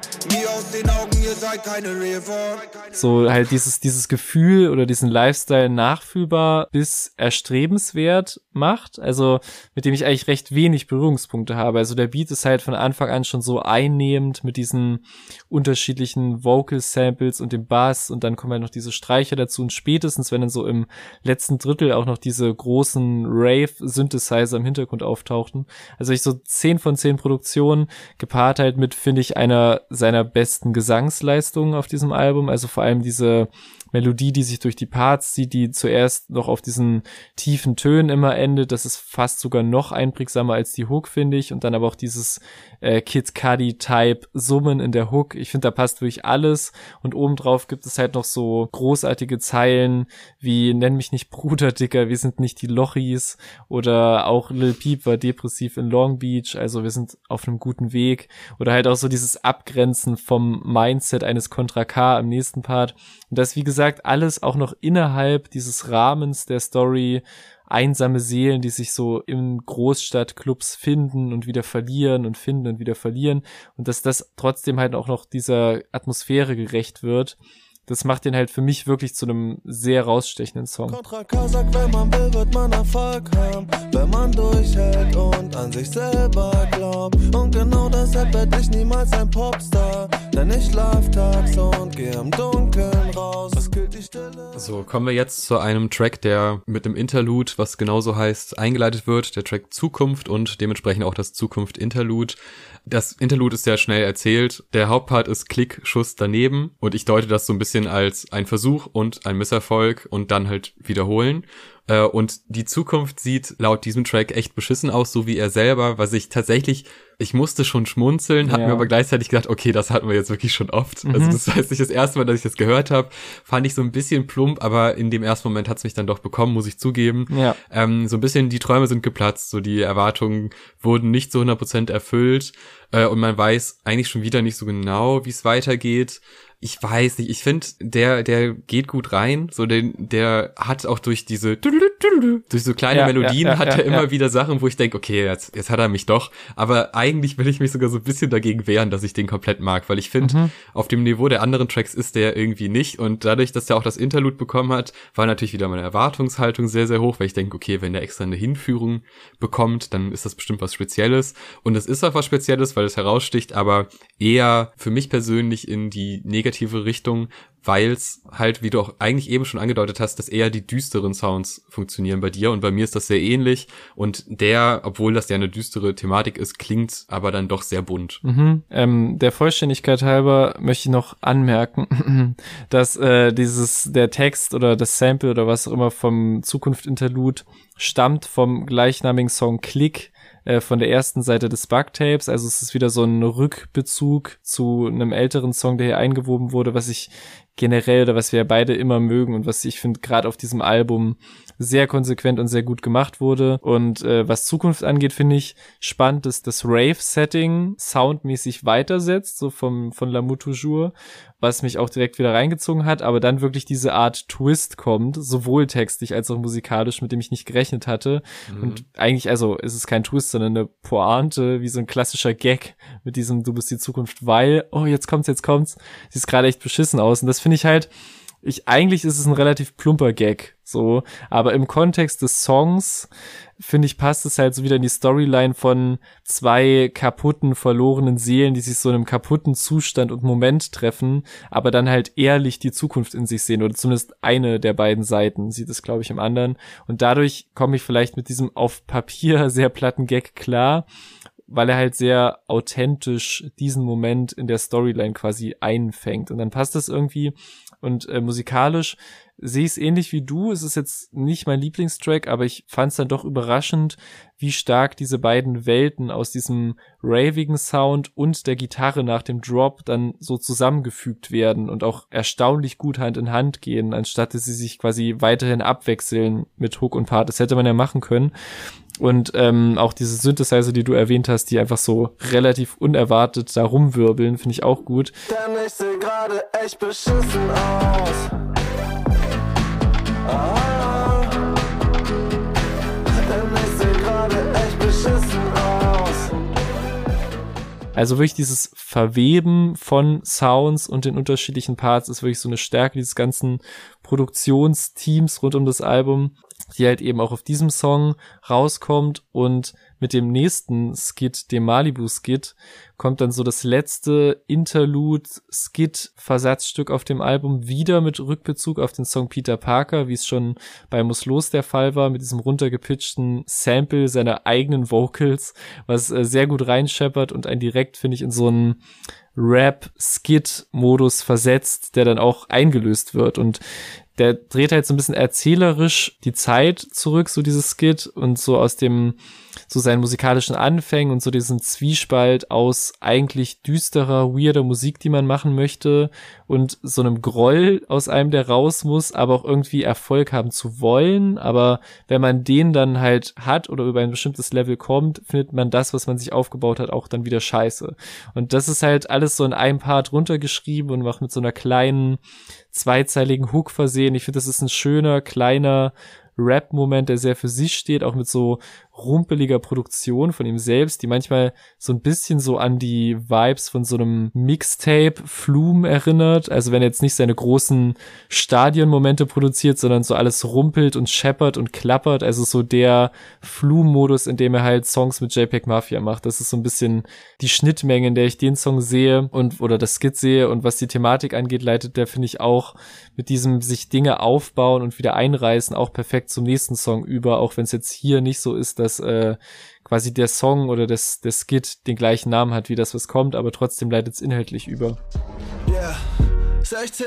B: so halt dieses, dieses Gefühl oder diesen Lifestyle nachfühlbar bis erstrebenswert macht, also mit dem ich eigentlich recht wenig Berührungspunkte habe. Also der Beat ist halt von Anfang an schon so einnehmend mit diesen unterschiedlichen Vocal Samples und dem Bass. Und dann kommen halt noch diese Streicher dazu. Und spätestens, wenn dann so im letzten Drittel auch noch diese großen Rave Synthesizer im Hintergrund auftauchten. Also ich so zehn von zehn Produktionen gepaart halt mit, finde ich, einer seiner besten Gesangsleistungen auf diesem Album. Also vor allem diese Melodie, die sich durch die Parts zieht, die zuerst noch auf diesen tiefen Tönen immer endet. Das ist fast sogar noch einprägsamer als die Hook, finde ich. Und dann aber auch dieses äh, Kid Cudi-Type Summen in der Hook. Ich finde, da passt wirklich alles. Und obendrauf gibt es halt noch so großartige Zeilen wie Nenn mich nicht Bruder, Dicker, wir sind nicht die Lochis. Oder auch Lil Peep war depressiv in Long Beach. Also wir sind auf einem guten Weg. Oder halt auch so dieses Abgrenzen vom Mindset eines Contra K im nächsten Part. Und das, wie gesagt, alles auch noch innerhalb dieses Rahmens der Story einsame Seelen, die sich so in Großstadtclubs finden und wieder verlieren und finden und wieder verlieren. Und dass das trotzdem halt auch noch dieser Atmosphäre gerecht wird das macht den halt für mich wirklich zu einem sehr rausstechenden Song. Kontra Kazak, wenn man will, wird man Erfolg haben, wenn man durchhält und an sich selber glaubt. Und genau deshalb werde ich niemals ein Popstar, denn ich schlaf tags und gehe im Dunkeln raus. Es gilt die Stille.
A: So, kommen wir jetzt zu einem Track, der mit dem Interlude, was genauso heißt, eingeleitet wird. Der Track Zukunft und dementsprechend auch das Zukunft Interlude. Das Interlude ist sehr schnell erzählt. Der Hauptpart ist Klick, Schuss daneben und ich deute das so ein bisschen als ein Versuch und ein Misserfolg und dann halt wiederholen. Äh, und die Zukunft sieht laut diesem Track echt beschissen aus, so wie er selber, was ich tatsächlich, ich musste schon schmunzeln, ja. hat mir aber gleichzeitig gedacht, okay, das hatten wir jetzt wirklich schon oft. Mhm. Also das heißt nicht das erste Mal, dass ich das gehört habe, fand ich so ein bisschen plump, aber in dem ersten Moment hat es mich dann doch bekommen, muss ich zugeben. Ja. Ähm, so ein bisschen die Träume sind geplatzt, so die Erwartungen wurden nicht zu 100% erfüllt äh, und man weiß eigentlich schon wieder nicht so genau, wie es weitergeht ich weiß nicht, ich finde, der, der geht gut rein, so den, der hat auch durch diese, durch so kleine ja, Melodien ja, ja, hat er immer wieder Sachen, wo ich denke, okay, jetzt, jetzt hat er mich doch, aber eigentlich will ich mich sogar so ein bisschen dagegen wehren, dass ich den komplett mag, weil ich finde, mhm. auf dem Niveau der anderen Tracks ist der irgendwie nicht. Und dadurch, dass er auch das Interlude bekommen hat, war natürlich wieder meine Erwartungshaltung sehr, sehr hoch, weil ich denke, okay, wenn der extra eine Hinführung bekommt, dann ist das bestimmt was Spezielles. Und es ist auch was Spezielles, weil es heraussticht, aber eher für mich persönlich in die negative negative Richtung, weil es halt, wie du auch eigentlich eben schon angedeutet hast, dass eher die düsteren Sounds funktionieren bei dir und bei mir ist das sehr ähnlich und der, obwohl das ja eine düstere Thematik ist, klingt aber dann doch sehr bunt.
B: Mhm. Ähm, der Vollständigkeit halber möchte ich noch anmerken, dass äh, dieses der Text oder das Sample oder was auch immer vom Zukunft Interlude stammt vom gleichnamigen Song Click äh, von der ersten Seite des Bugtapes. Also es ist wieder so ein Rückbezug zu einem älteren Song, der hier eingewoben wurde, was ich generell oder was wir beide immer mögen und was ich finde gerade auf diesem Album sehr konsequent und sehr gut gemacht wurde. Und äh, was Zukunft angeht, finde ich spannend, dass das Rave-Setting soundmäßig weitersetzt, so vom von L'amour toujours was mich auch direkt wieder reingezogen hat, aber dann wirklich diese Art Twist kommt, sowohl textlich als auch musikalisch, mit dem ich nicht gerechnet hatte. Mhm. Und eigentlich, also ist es kein Twist, sondern eine Pointe, wie so ein klassischer Gag mit diesem Du bist die Zukunft, weil, oh, jetzt kommt's, jetzt kommt's. Sieht gerade echt beschissen aus. Und das finde ich halt, ich, eigentlich ist es ein relativ plumper Gag, so, aber im Kontext des Songs, finde ich, passt es halt so wieder in die Storyline von zwei kaputten, verlorenen Seelen, die sich so in einem kaputten Zustand und Moment treffen, aber dann halt ehrlich die Zukunft in sich sehen, oder zumindest eine der beiden Seiten sieht es, glaube ich, im anderen. Und dadurch komme ich vielleicht mit diesem auf Papier sehr platten Gag klar, weil er halt sehr authentisch diesen Moment in der Storyline quasi einfängt. Und dann passt das irgendwie. Und äh, musikalisch sehe ich es ähnlich wie du. Es ist jetzt nicht mein Lieblingstrack, aber ich fand es dann doch überraschend, wie stark diese beiden Welten aus diesem ravigen Sound und der Gitarre nach dem Drop dann so zusammengefügt werden und auch erstaunlich gut Hand in Hand gehen, anstatt dass sie sich quasi weiterhin abwechseln mit Hook und Part. Das hätte man ja machen können. Und ähm, auch diese Synthesizer, die du erwähnt hast, die einfach so relativ unerwartet da rumwirbeln, finde ich auch gut. Denn ich sehe gerade echt beschissen aus. Also wirklich dieses Verweben von Sounds und den unterschiedlichen Parts ist wirklich so eine Stärke dieses ganzen Produktionsteams rund um das Album, die halt eben auch auf diesem Song rauskommt. Und mit dem nächsten Skit, dem Malibu-Skit, kommt dann so das letzte Interlude-Skit-Versatzstück auf dem Album wieder mit Rückbezug auf den Song Peter Parker, wie es schon bei Muss Los der Fall war, mit diesem runtergepitchten Sample seiner eigenen Vocals, was äh, sehr gut reinscheppert und ein direkt, finde ich, in so einen Rap-Skit-Modus versetzt, der dann auch eingelöst wird. Und der dreht halt so ein bisschen erzählerisch die Zeit zurück, so dieses Skit und so aus dem so seinen musikalischen Anfängen und so diesen Zwiespalt aus eigentlich düsterer, weirder Musik, die man machen möchte und so einem Groll aus einem, der raus muss, aber auch irgendwie Erfolg haben zu wollen. Aber wenn man den dann halt hat oder über ein bestimmtes Level kommt, findet man das, was man sich aufgebaut hat, auch dann wieder scheiße. Und das ist halt alles so in einem Part runtergeschrieben und macht mit so einer kleinen zweizeiligen Hook versehen. Ich finde, das ist ein schöner, kleiner Rap-Moment, der sehr für sich steht, auch mit so rumpeliger Produktion von ihm selbst, die manchmal so ein bisschen so an die Vibes von so einem Mixtape Flume erinnert. Also wenn er jetzt nicht seine großen Stadionmomente produziert, sondern so alles rumpelt und scheppert und klappert. Also so der Flume-Modus, in dem er halt Songs mit JPEG Mafia macht. Das ist so ein bisschen die Schnittmenge, in der ich den Song sehe und oder das Skit sehe. Und was die Thematik angeht, leitet der, finde ich, auch mit diesem sich Dinge aufbauen und wieder einreißen auch perfekt zum nächsten Song über, auch wenn es jetzt hier nicht so ist, dass äh, quasi der Song oder das, der Skit den gleichen Namen hat wie das, was kommt, aber trotzdem leitet es inhaltlich über. Yeah, 16,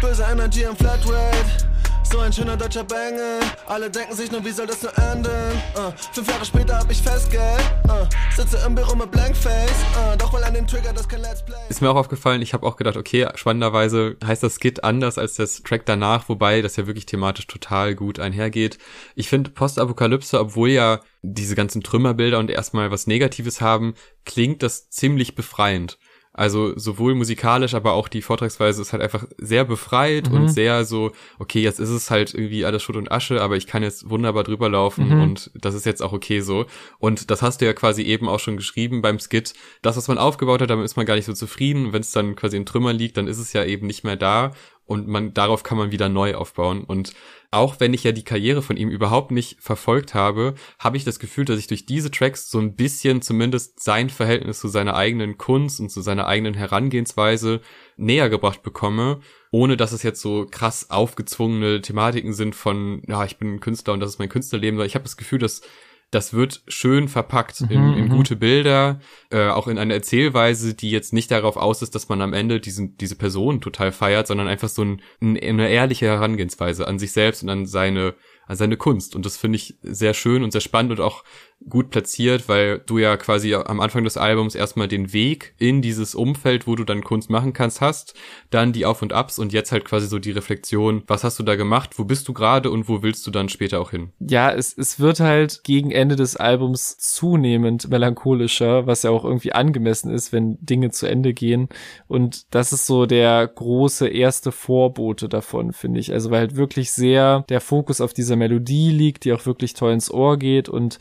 B: böse Energy am Flatrate. So ein schöner deutscher Bengel. Alle denken sich nur, wie soll das nur enden? Uh, fünf Jahre später hab ich Festgeld. Uh, sitze im Büro mit Blankface. Uh, doch mal an den Trigger, das kein Let's Play.
A: Ist mir auch aufgefallen, ich habe auch gedacht, okay, spannenderweise heißt das Skit anders als das Track danach, wobei das ja wirklich thematisch total gut einhergeht. Ich finde Postapokalypse, obwohl ja diese ganzen Trümmerbilder und erstmal was Negatives haben, klingt das ziemlich befreiend. Also sowohl musikalisch, aber auch die Vortragsweise ist halt einfach sehr befreit mhm. und sehr so, okay, jetzt ist es halt irgendwie alles Schutt und Asche, aber ich kann jetzt wunderbar drüber laufen mhm. und das ist jetzt auch okay so. Und das hast du ja quasi eben auch schon geschrieben beim Skit. Das, was man aufgebaut hat, damit ist man gar nicht so zufrieden. Wenn es dann quasi in Trümmern liegt, dann ist es ja eben nicht mehr da und man darauf kann man wieder neu aufbauen und auch wenn ich ja die Karriere von ihm überhaupt nicht verfolgt habe, habe ich das Gefühl, dass ich durch diese Tracks so ein bisschen zumindest sein Verhältnis zu seiner eigenen Kunst und zu seiner eigenen Herangehensweise näher gebracht bekomme, ohne dass es jetzt so krass aufgezwungene Thematiken sind von, ja, ich bin ein Künstler und das ist mein Künstlerleben. Ich habe das Gefühl, dass das wird schön verpackt in, mhm, in mhm. gute Bilder, äh, auch in eine Erzählweise, die jetzt nicht darauf aus ist, dass man am Ende diesen, diese Person total feiert, sondern einfach so ein, eine ehrliche Herangehensweise an sich selbst und an seine, an seine Kunst. Und das finde ich sehr schön und sehr spannend und auch gut platziert, weil du ja quasi am Anfang des Albums erstmal den Weg in dieses Umfeld, wo du dann Kunst machen kannst, hast, dann die Auf und Abs und jetzt halt quasi so die Reflexion, was hast du da gemacht, wo bist du gerade und wo willst du dann später auch hin?
B: Ja, es, es wird halt gegen Ende des Albums zunehmend melancholischer, was ja auch irgendwie angemessen ist, wenn Dinge zu Ende gehen und das ist so der große erste Vorbote davon, finde ich. Also weil halt wirklich sehr der Fokus auf dieser Melodie liegt, die auch wirklich toll ins Ohr geht und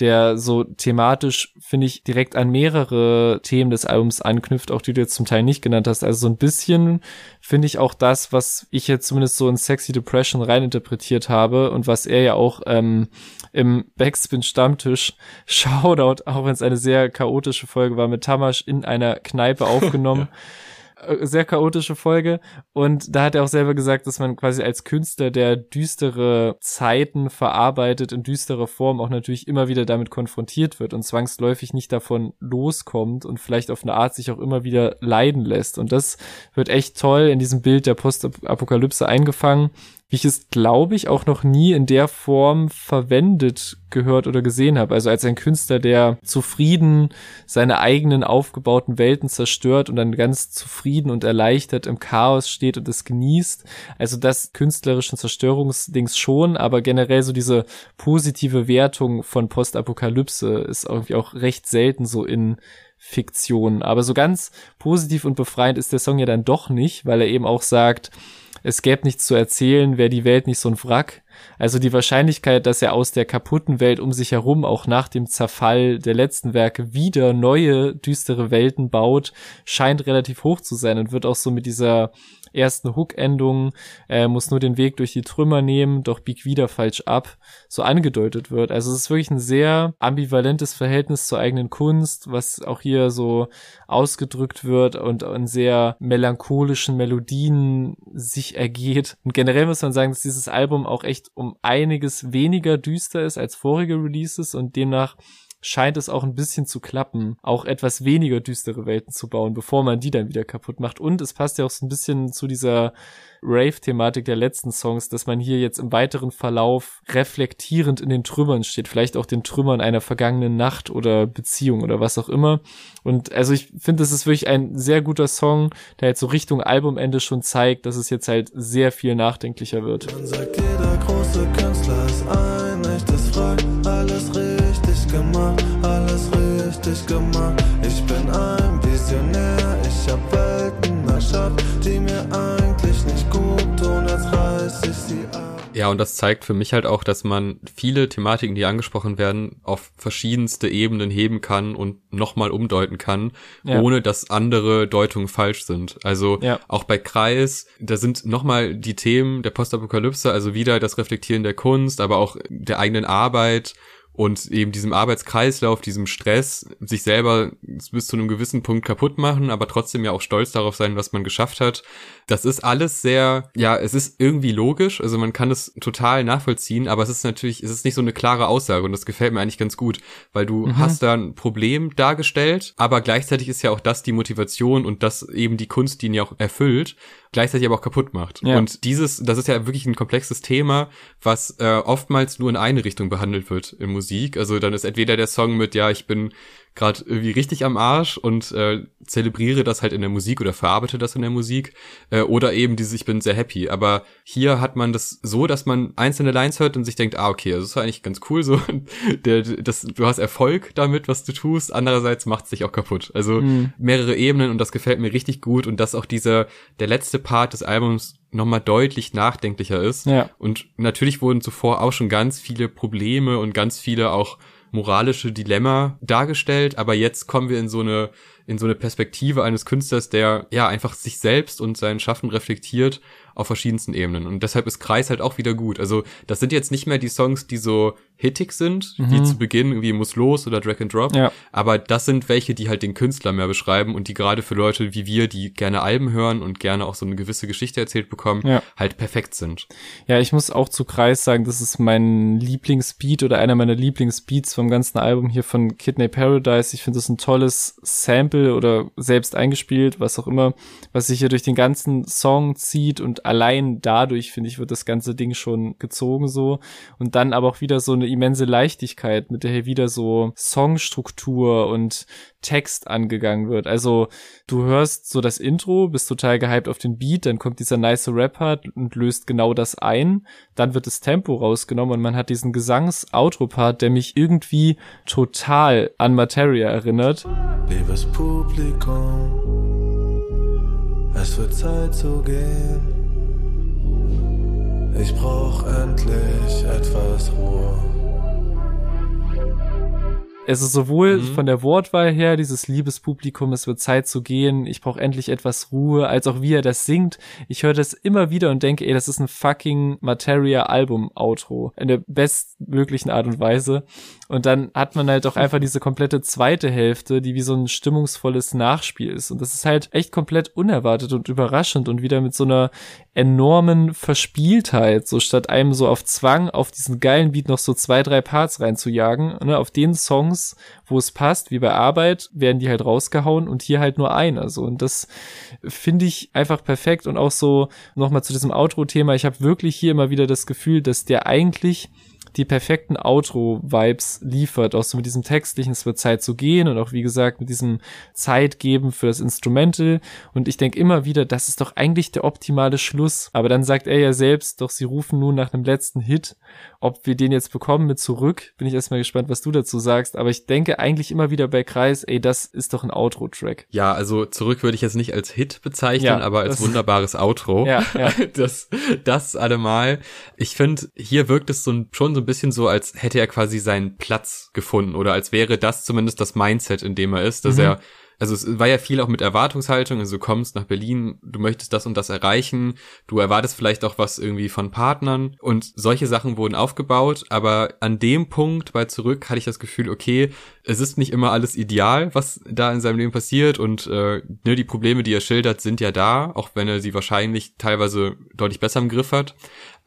B: der so thematisch, finde ich, direkt an mehrere Themen des Albums anknüpft, auch die du jetzt zum Teil nicht genannt hast. Also so ein bisschen finde ich auch das, was ich jetzt zumindest so in Sexy Depression reininterpretiert habe und was er ja auch ähm, im Backspin Stammtisch Shoutout, auch wenn es eine sehr chaotische Folge war, mit Tamasch in einer Kneipe aufgenommen. Äh, sehr chaotische Folge. Und da hat er auch selber gesagt, dass man quasi als Künstler, der düstere Zeiten verarbeitet, in düsterer Form auch natürlich immer wieder damit konfrontiert wird und zwangsläufig nicht davon loskommt und vielleicht auf eine Art sich auch immer wieder leiden lässt. Und das wird echt toll in diesem Bild der Postapokalypse eingefangen wie ich es, glaube ich, auch noch nie in der Form verwendet gehört oder gesehen habe. Also als ein Künstler, der zufrieden seine eigenen aufgebauten Welten zerstört und dann ganz zufrieden und erleichtert im Chaos steht und es genießt. Also das künstlerischen Zerstörungsdings schon, aber generell so diese positive Wertung von Postapokalypse ist irgendwie auch recht selten so in Fiktion. Aber so ganz positiv und befreiend ist der Song ja dann doch nicht, weil er eben auch sagt, es gäbe nichts zu erzählen, wäre die Welt nicht so ein Wrack. Also die Wahrscheinlichkeit, dass er aus der kaputten Welt um sich herum auch nach dem Zerfall der letzten Werke wieder neue düstere Welten baut, scheint relativ hoch zu sein und wird auch so mit dieser ersten Hook-Endung, äh, muss nur den Weg durch die Trümmer nehmen, doch biegt wieder falsch ab, so angedeutet wird. Also es ist wirklich ein sehr ambivalentes Verhältnis zur eigenen Kunst, was auch hier so ausgedrückt wird und in sehr melancholischen Melodien sich ergeht. Und generell muss man sagen, dass dieses Album auch echt um einiges weniger düster ist als vorige Releases und demnach scheint es auch ein bisschen zu klappen, auch etwas weniger düstere Welten zu bauen, bevor man die dann wieder kaputt macht. Und es passt ja auch so ein bisschen zu dieser Rave-Thematik der letzten Songs, dass man hier jetzt im weiteren Verlauf reflektierend in den Trümmern steht, vielleicht auch den Trümmern einer vergangenen Nacht oder Beziehung oder was auch immer. Und also ich finde, das ist wirklich ein sehr guter Song, der jetzt so Richtung Albumende schon zeigt, dass es jetzt halt sehr viel nachdenklicher wird. Man sagt, jeder große Künstler ist ein echtes Wrack, alles gemacht, alles richtig gemacht. Ich bin ein Visionär, ich hab Welten erschafft, die mir eigentlich nicht gut tun, als reiß ich sie ab. Ja, und das zeigt für mich halt auch, dass man viele Thematiken, die angesprochen werden, auf verschiedenste Ebenen heben kann und nochmal umdeuten kann, ja. ohne dass andere Deutungen falsch sind. Also ja. auch bei Kreis, da sind nochmal die Themen der Postapokalypse, also wieder das Reflektieren der Kunst, aber auch der eigenen Arbeit und eben diesem Arbeitskreislauf, diesem Stress, sich selber bis zu einem gewissen Punkt kaputt machen, aber trotzdem ja auch stolz darauf sein, was man geschafft hat. Das ist alles sehr, ja, es ist irgendwie logisch, also man kann es total nachvollziehen, aber es ist natürlich, es ist nicht so eine klare Aussage und das gefällt mir eigentlich ganz gut, weil du mhm. hast da ein Problem dargestellt, aber gleichzeitig ist ja auch das die Motivation und das eben die Kunst, die ihn ja auch erfüllt gleichzeitig aber auch kaputt macht. Ja. Und dieses, das ist ja wirklich ein komplexes Thema, was äh, oftmals nur in eine Richtung behandelt wird in Musik. Also dann ist entweder der Song mit, ja, ich bin gerade irgendwie richtig am Arsch und äh, zelebriere das halt in der Musik oder verarbeite das in der Musik äh, oder eben dieses ich bin sehr happy. Aber hier hat man das so, dass man einzelne Lines hört und sich denkt, ah okay, das ist eigentlich ganz cool so. der, das, du hast Erfolg damit, was du tust. Andererseits macht es dich auch kaputt. Also mhm. mehrere Ebenen und das gefällt mir richtig gut und dass auch dieser der letzte Part des Albums nochmal deutlich nachdenklicher ist. Ja. Und natürlich wurden zuvor auch schon ganz viele Probleme und ganz viele auch moralische Dilemma dargestellt, aber jetzt kommen wir in so eine in so eine Perspektive eines Künstlers, der ja einfach sich selbst und sein Schaffen reflektiert auf verschiedensten Ebenen. Und deshalb ist Kreis halt auch wieder gut. Also das sind jetzt nicht mehr die Songs, die so hittig sind, mhm. wie zu Beginn, wie Muss los oder Drag and Drop. Ja. Aber das sind welche, die halt den Künstler mehr beschreiben und die gerade für Leute wie wir, die gerne Alben hören und gerne auch so eine gewisse Geschichte erzählt bekommen, ja. halt perfekt sind. Ja, ich muss auch zu Kreis sagen, das ist mein Lieblingsbeat oder einer meiner Lieblingsbeats vom ganzen Album hier von Kidney Paradise. Ich finde das ein tolles Sample oder selbst eingespielt, was auch immer, was sich hier durch den ganzen Song zieht und allein dadurch, finde ich, wird das ganze Ding schon gezogen so. Und dann aber auch wieder so eine immense Leichtigkeit, mit der hier wieder so Songstruktur und Text angegangen wird. Also du hörst so das Intro, bist total gehypt auf den Beat, dann kommt dieser nice Rap-Part und löst genau das ein. Dann wird das Tempo rausgenommen und man hat diesen Gesangs-Outro-Part, der mich irgendwie total an Materia erinnert. Liebes Publikum, es wird Zeit zu gehen. Ich brauch endlich etwas Ruhe. Es ist sowohl mhm. von der Wortwahl her, dieses Liebespublikum, es wird Zeit zu gehen, ich brauche endlich etwas Ruhe, als auch wie er das singt. Ich höre das immer wieder und denke, ey, das ist ein fucking Materia-Album-Outro. In der bestmöglichen Art und Weise. Und dann hat man halt auch einfach diese komplette zweite Hälfte, die wie so ein stimmungsvolles Nachspiel ist. Und das ist halt echt komplett unerwartet und überraschend und wieder mit so einer enormen Verspieltheit, so statt einem so auf Zwang auf diesen geilen Beat noch so zwei, drei Parts reinzujagen, ne, auf den Songs, wo es passt, wie bei Arbeit, werden die halt rausgehauen und hier halt nur einer, so. Und das finde ich einfach perfekt und auch so nochmal zu diesem Outro-Thema. Ich habe wirklich hier immer wieder das Gefühl, dass der eigentlich die perfekten Outro-Vibes liefert, auch so mit diesem textlichen, es wird Zeit zu gehen und auch wie gesagt mit diesem Zeit geben für das Instrumental und ich denke immer wieder, das ist doch eigentlich der optimale Schluss, aber dann sagt er ja selbst, doch sie rufen nun nach einem letzten Hit, ob wir den jetzt bekommen mit zurück, bin ich erstmal gespannt, was du dazu sagst, aber ich denke eigentlich immer wieder bei Kreis, ey, das ist doch ein Outro-Track.
A: Ja, also zurück würde ich jetzt nicht als Hit bezeichnen, ja, aber als wunderbares Outro.
B: Ja, ja.
A: Das, das allemal. Ich finde, hier wirkt es so ein, schon so ein bisschen so, als hätte er quasi seinen Platz gefunden oder als wäre das zumindest das Mindset, in dem er ist, dass mhm. er also es war ja viel auch mit Erwartungshaltung, also du kommst nach Berlin, du möchtest das und das erreichen, du erwartest vielleicht auch was irgendwie von Partnern und solche Sachen wurden aufgebaut, aber an dem Punkt bei zurück hatte ich das Gefühl, okay, es ist nicht immer alles ideal, was da in seinem Leben passiert und äh, ne, die Probleme, die er schildert, sind ja da, auch wenn er sie wahrscheinlich teilweise deutlich besser im Griff hat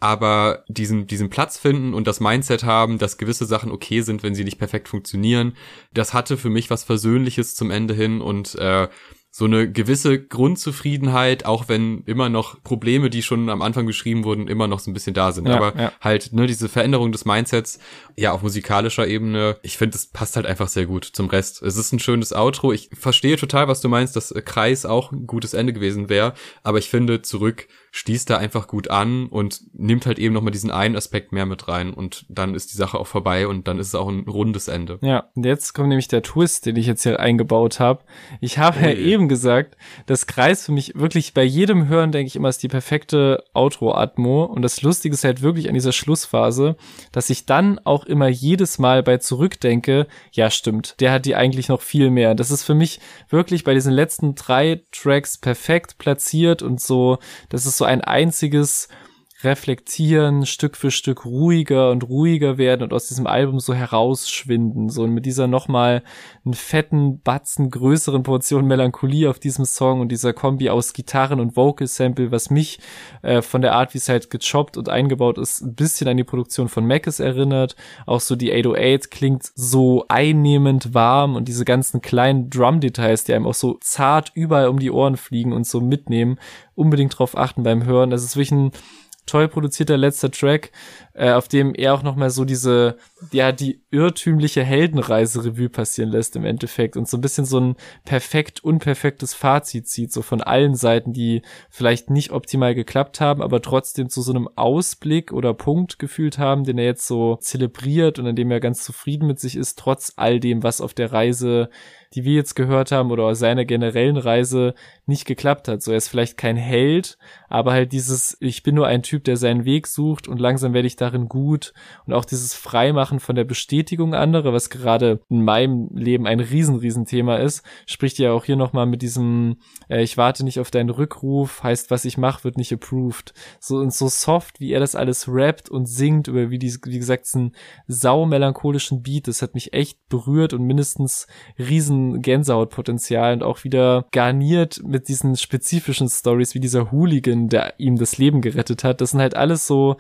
A: aber diesen, diesen Platz finden und das Mindset haben, dass gewisse Sachen okay sind, wenn sie nicht perfekt funktionieren, das hatte für mich was Versöhnliches zum Ende hin und äh, so eine gewisse Grundzufriedenheit, auch wenn immer noch Probleme, die schon am Anfang beschrieben wurden, immer noch so ein bisschen da sind. Ja, Aber ja. halt, ne, diese Veränderung des Mindsets, ja, auf musikalischer Ebene, ich finde, es passt halt einfach sehr gut zum Rest. Es ist ein schönes Outro. Ich verstehe total, was du meinst, dass Kreis auch ein gutes Ende gewesen wäre. Aber ich finde, zurück stieß da einfach gut an und nimmt halt eben nochmal diesen einen Aspekt mehr mit rein und dann ist die Sache auch vorbei und dann ist es auch ein rundes Ende.
B: Ja, und jetzt kommt nämlich der Twist, den ich jetzt hier eingebaut habe. Ich habe ja eben gesagt, das Kreis für mich wirklich bei jedem Hören, denke ich immer, ist die perfekte Outro-Atmo und das Lustige ist halt wirklich an dieser Schlussphase, dass ich dann auch immer jedes Mal bei zurückdenke, ja stimmt, der hat die eigentlich noch viel mehr. Das ist für mich wirklich bei diesen letzten drei Tracks perfekt platziert und so, das ist so so ein einziges reflektieren, Stück für Stück ruhiger und ruhiger werden und aus diesem Album so herausschwinden, so mit dieser nochmal einen fetten Batzen größeren Portion Melancholie auf diesem Song und dieser Kombi aus Gitarren und Vocal Sample, was mich äh, von der Art, wie es halt gechoppt und eingebaut ist, ein bisschen an die Produktion von Mackes erinnert. Auch so die 808 klingt so einnehmend warm und diese ganzen kleinen Drum-Details, die einem auch so zart überall um die Ohren fliegen und so mitnehmen, unbedingt drauf achten beim Hören. Das ist wirklich ein toll produzierter letzter Track, äh, auf dem er auch nochmal so diese, ja, die irrtümliche Heldenreise Revue passieren lässt im Endeffekt und so ein bisschen so ein perfekt unperfektes Fazit zieht, so von allen Seiten, die vielleicht nicht optimal geklappt haben, aber trotzdem zu so einem Ausblick oder Punkt gefühlt haben, den er jetzt so zelebriert und an dem er ganz zufrieden mit sich ist, trotz all dem, was auf der Reise die wir jetzt gehört haben oder seiner generellen Reise nicht geklappt hat. So, er ist vielleicht kein Held, aber halt dieses, ich bin nur ein Typ, der seinen Weg sucht und langsam werde ich darin gut und auch dieses Freimachen von der Bestätigung anderer, was gerade in meinem Leben ein riesen, riesen Thema ist, spricht ja auch hier nochmal mit diesem, äh, ich warte nicht auf deinen Rückruf, heißt, was ich mache, wird nicht approved. So und so soft, wie er das alles rappt und singt über, wie, die, wie gesagt, diesen saumelancholischen Beat, das hat mich echt berührt und mindestens riesen Gänsehautpotenzial und auch wieder garniert mit diesen spezifischen Stories wie dieser Hooligan, der ihm das Leben gerettet hat. Das sind halt alles so,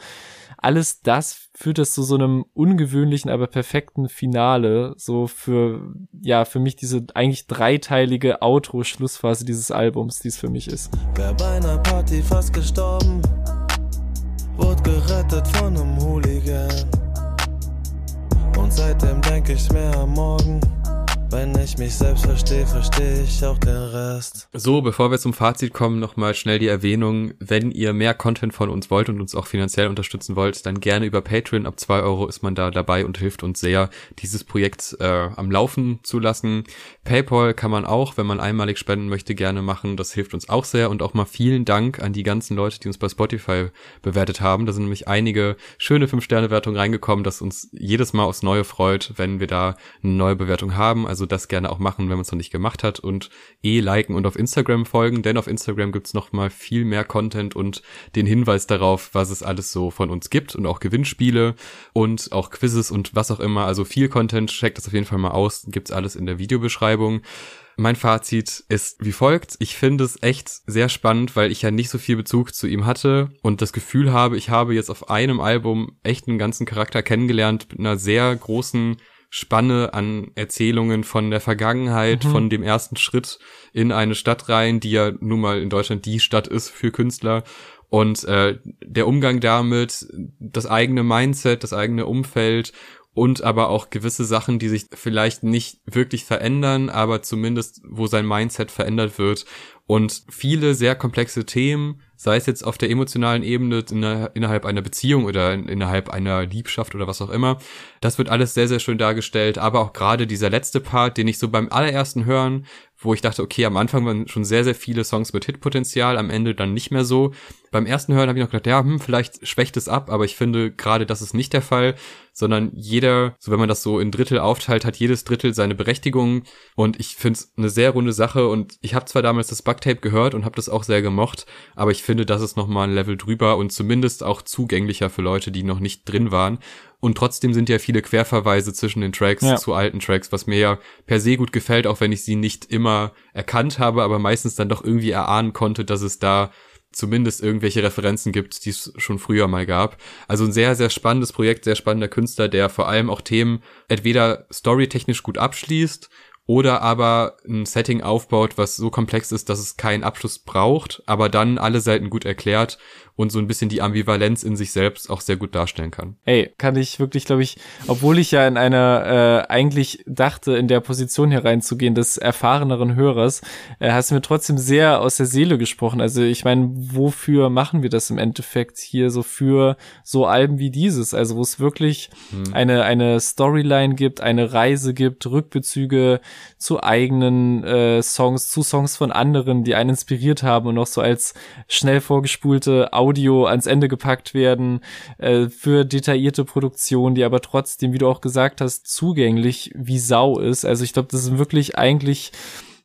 B: alles das führt das zu so einem ungewöhnlichen, aber perfekten Finale. So für, ja, für mich diese eigentlich dreiteilige Outro-Schlussphase dieses Albums, die es für mich ist.
C: Wer bei einer Party fast gestorben, wurde gerettet von einem Hooligan. Und seitdem denke ich mehr am Morgen. Wenn ich mich selbst verstehe, verstehe ich auch den Rest.
A: So, bevor wir zum Fazit kommen, nochmal schnell die Erwähnung. Wenn ihr mehr Content von uns wollt und uns auch finanziell unterstützen wollt, dann gerne über Patreon. Ab zwei Euro ist man da dabei und hilft uns sehr, dieses Projekt äh, am Laufen zu lassen. PayPal kann man auch, wenn man einmalig spenden möchte, gerne machen. Das hilft uns auch sehr. Und auch mal vielen Dank an die ganzen Leute, die uns bei Spotify bewertet haben. Da sind nämlich einige schöne fünf sterne wertungen reingekommen, das uns jedes Mal aufs Neue freut, wenn wir da eine neue Bewertung haben. Also also das gerne auch machen, wenn man es noch nicht gemacht hat und eh liken und auf Instagram folgen, denn auf Instagram gibt's noch mal viel mehr Content und den Hinweis darauf, was es alles so von uns gibt und auch Gewinnspiele und auch Quizzes und was auch immer. Also viel Content, checkt das auf jeden Fall mal aus, gibt's alles in der Videobeschreibung. Mein Fazit ist wie folgt. Ich finde es echt sehr spannend, weil ich ja nicht so viel Bezug zu ihm hatte und das Gefühl habe, ich habe jetzt auf einem Album echt einen ganzen Charakter kennengelernt mit einer sehr großen Spanne an Erzählungen von der Vergangenheit, mhm. von dem ersten Schritt in eine Stadt rein, die ja nun mal in Deutschland die Stadt ist für Künstler. Und äh, der Umgang damit, das eigene Mindset, das eigene Umfeld und aber auch gewisse Sachen, die sich vielleicht nicht wirklich verändern, aber zumindest wo sein Mindset verändert wird und viele sehr komplexe Themen, sei es jetzt auf der emotionalen Ebene innerhalb einer Beziehung oder innerhalb einer Liebschaft oder was auch immer. Das wird alles sehr, sehr schön dargestellt, aber auch gerade dieser letzte Part, den ich so beim allerersten Hören wo ich dachte, okay, am Anfang waren schon sehr, sehr viele Songs mit Hitpotenzial, am Ende dann nicht mehr so. Beim ersten Hören habe ich noch gedacht, ja, hm, vielleicht schwächt es ab, aber ich finde gerade das ist nicht der Fall, sondern jeder, so wenn man das so in Drittel aufteilt, hat jedes Drittel seine Berechtigung. Und ich finde es eine sehr runde Sache. Und ich habe zwar damals das Bugtape gehört und habe das auch sehr gemocht, aber ich finde, das ist nochmal ein Level drüber und zumindest auch zugänglicher für Leute, die noch nicht drin waren. Und trotzdem sind ja viele Querverweise zwischen den Tracks ja. zu alten Tracks, was mir ja per se gut gefällt, auch wenn ich sie nicht immer erkannt habe, aber meistens dann doch irgendwie erahnen konnte, dass es da zumindest irgendwelche Referenzen gibt, die es schon früher mal gab. Also ein sehr, sehr spannendes Projekt, sehr spannender Künstler, der vor allem auch Themen entweder storytechnisch gut abschließt oder aber ein Setting aufbaut, was so komplex ist, dass es keinen Abschluss braucht, aber dann alle Seiten gut erklärt und so ein bisschen die Ambivalenz in sich selbst auch sehr gut darstellen kann.
B: Ey, kann ich wirklich, glaube ich, obwohl ich ja in einer äh, eigentlich dachte, in der Position hereinzugehen des erfahreneren Hörers, äh, hast du mir trotzdem sehr aus der Seele gesprochen. Also ich meine, wofür machen wir das im Endeffekt hier so für so Alben wie dieses? Also wo es wirklich hm. eine eine Storyline gibt, eine Reise gibt, Rückbezüge zu eigenen äh, Songs, zu Songs von anderen, die einen inspiriert haben und noch so als schnell vorgespulte Audio ans Ende gepackt werden, äh, für detaillierte Produktion, die aber trotzdem, wie du auch gesagt hast, zugänglich wie Sau ist. Also ich glaube, das ist wirklich eigentlich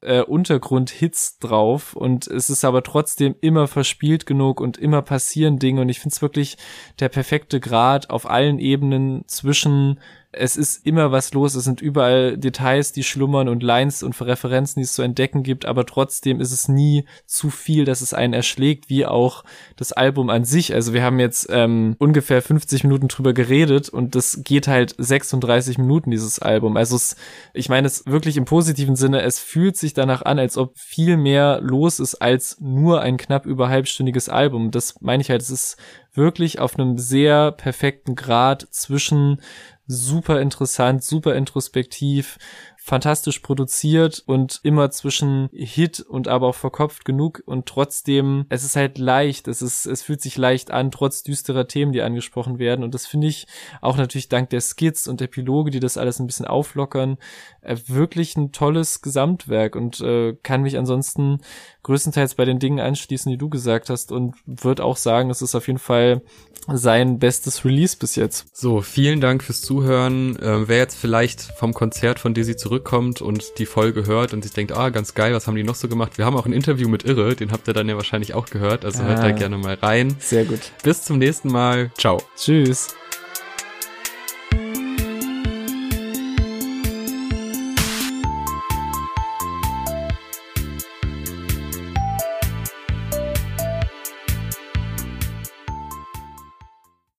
B: äh, Untergrundhits drauf und es ist aber trotzdem immer verspielt genug und immer passieren Dinge und ich finde es wirklich der perfekte Grad auf allen Ebenen zwischen es ist immer was los, es sind überall Details, die schlummern und Lines und Referenzen, die es zu entdecken gibt, aber trotzdem ist es nie zu viel, dass es einen erschlägt, wie auch das Album an sich. Also wir haben jetzt ähm, ungefähr 50 Minuten drüber geredet und das geht halt 36 Minuten, dieses Album. Also es, ich meine es wirklich im positiven Sinne, es fühlt sich danach an, als ob viel mehr los ist als nur ein knapp über halbstündiges Album. Das meine ich halt, es ist wirklich auf einem sehr perfekten Grad zwischen super interessant, super introspektiv, fantastisch produziert und immer zwischen Hit und aber auch verkopft genug und trotzdem, es ist halt leicht, es ist, es fühlt sich leicht an, trotz düsterer Themen, die angesprochen werden und das finde ich auch natürlich dank der Skits und Epiloge, die das alles ein bisschen auflockern, äh, wirklich ein tolles Gesamtwerk und äh, kann mich ansonsten größtenteils bei den Dingen anschließen, die du gesagt hast und würde auch sagen, es ist auf jeden Fall sein bestes Release bis jetzt.
A: So, vielen Dank fürs Zuhören. Äh, wer jetzt vielleicht vom Konzert von Dizzy zurückkommt und die Folge hört und sich denkt, ah, ganz geil, was haben die noch so gemacht? Wir haben auch ein Interview mit Irre, den habt ihr dann ja wahrscheinlich auch gehört, also ah, hört da gerne mal rein.
B: Sehr gut.
A: Bis zum nächsten Mal. Ciao.
B: Tschüss.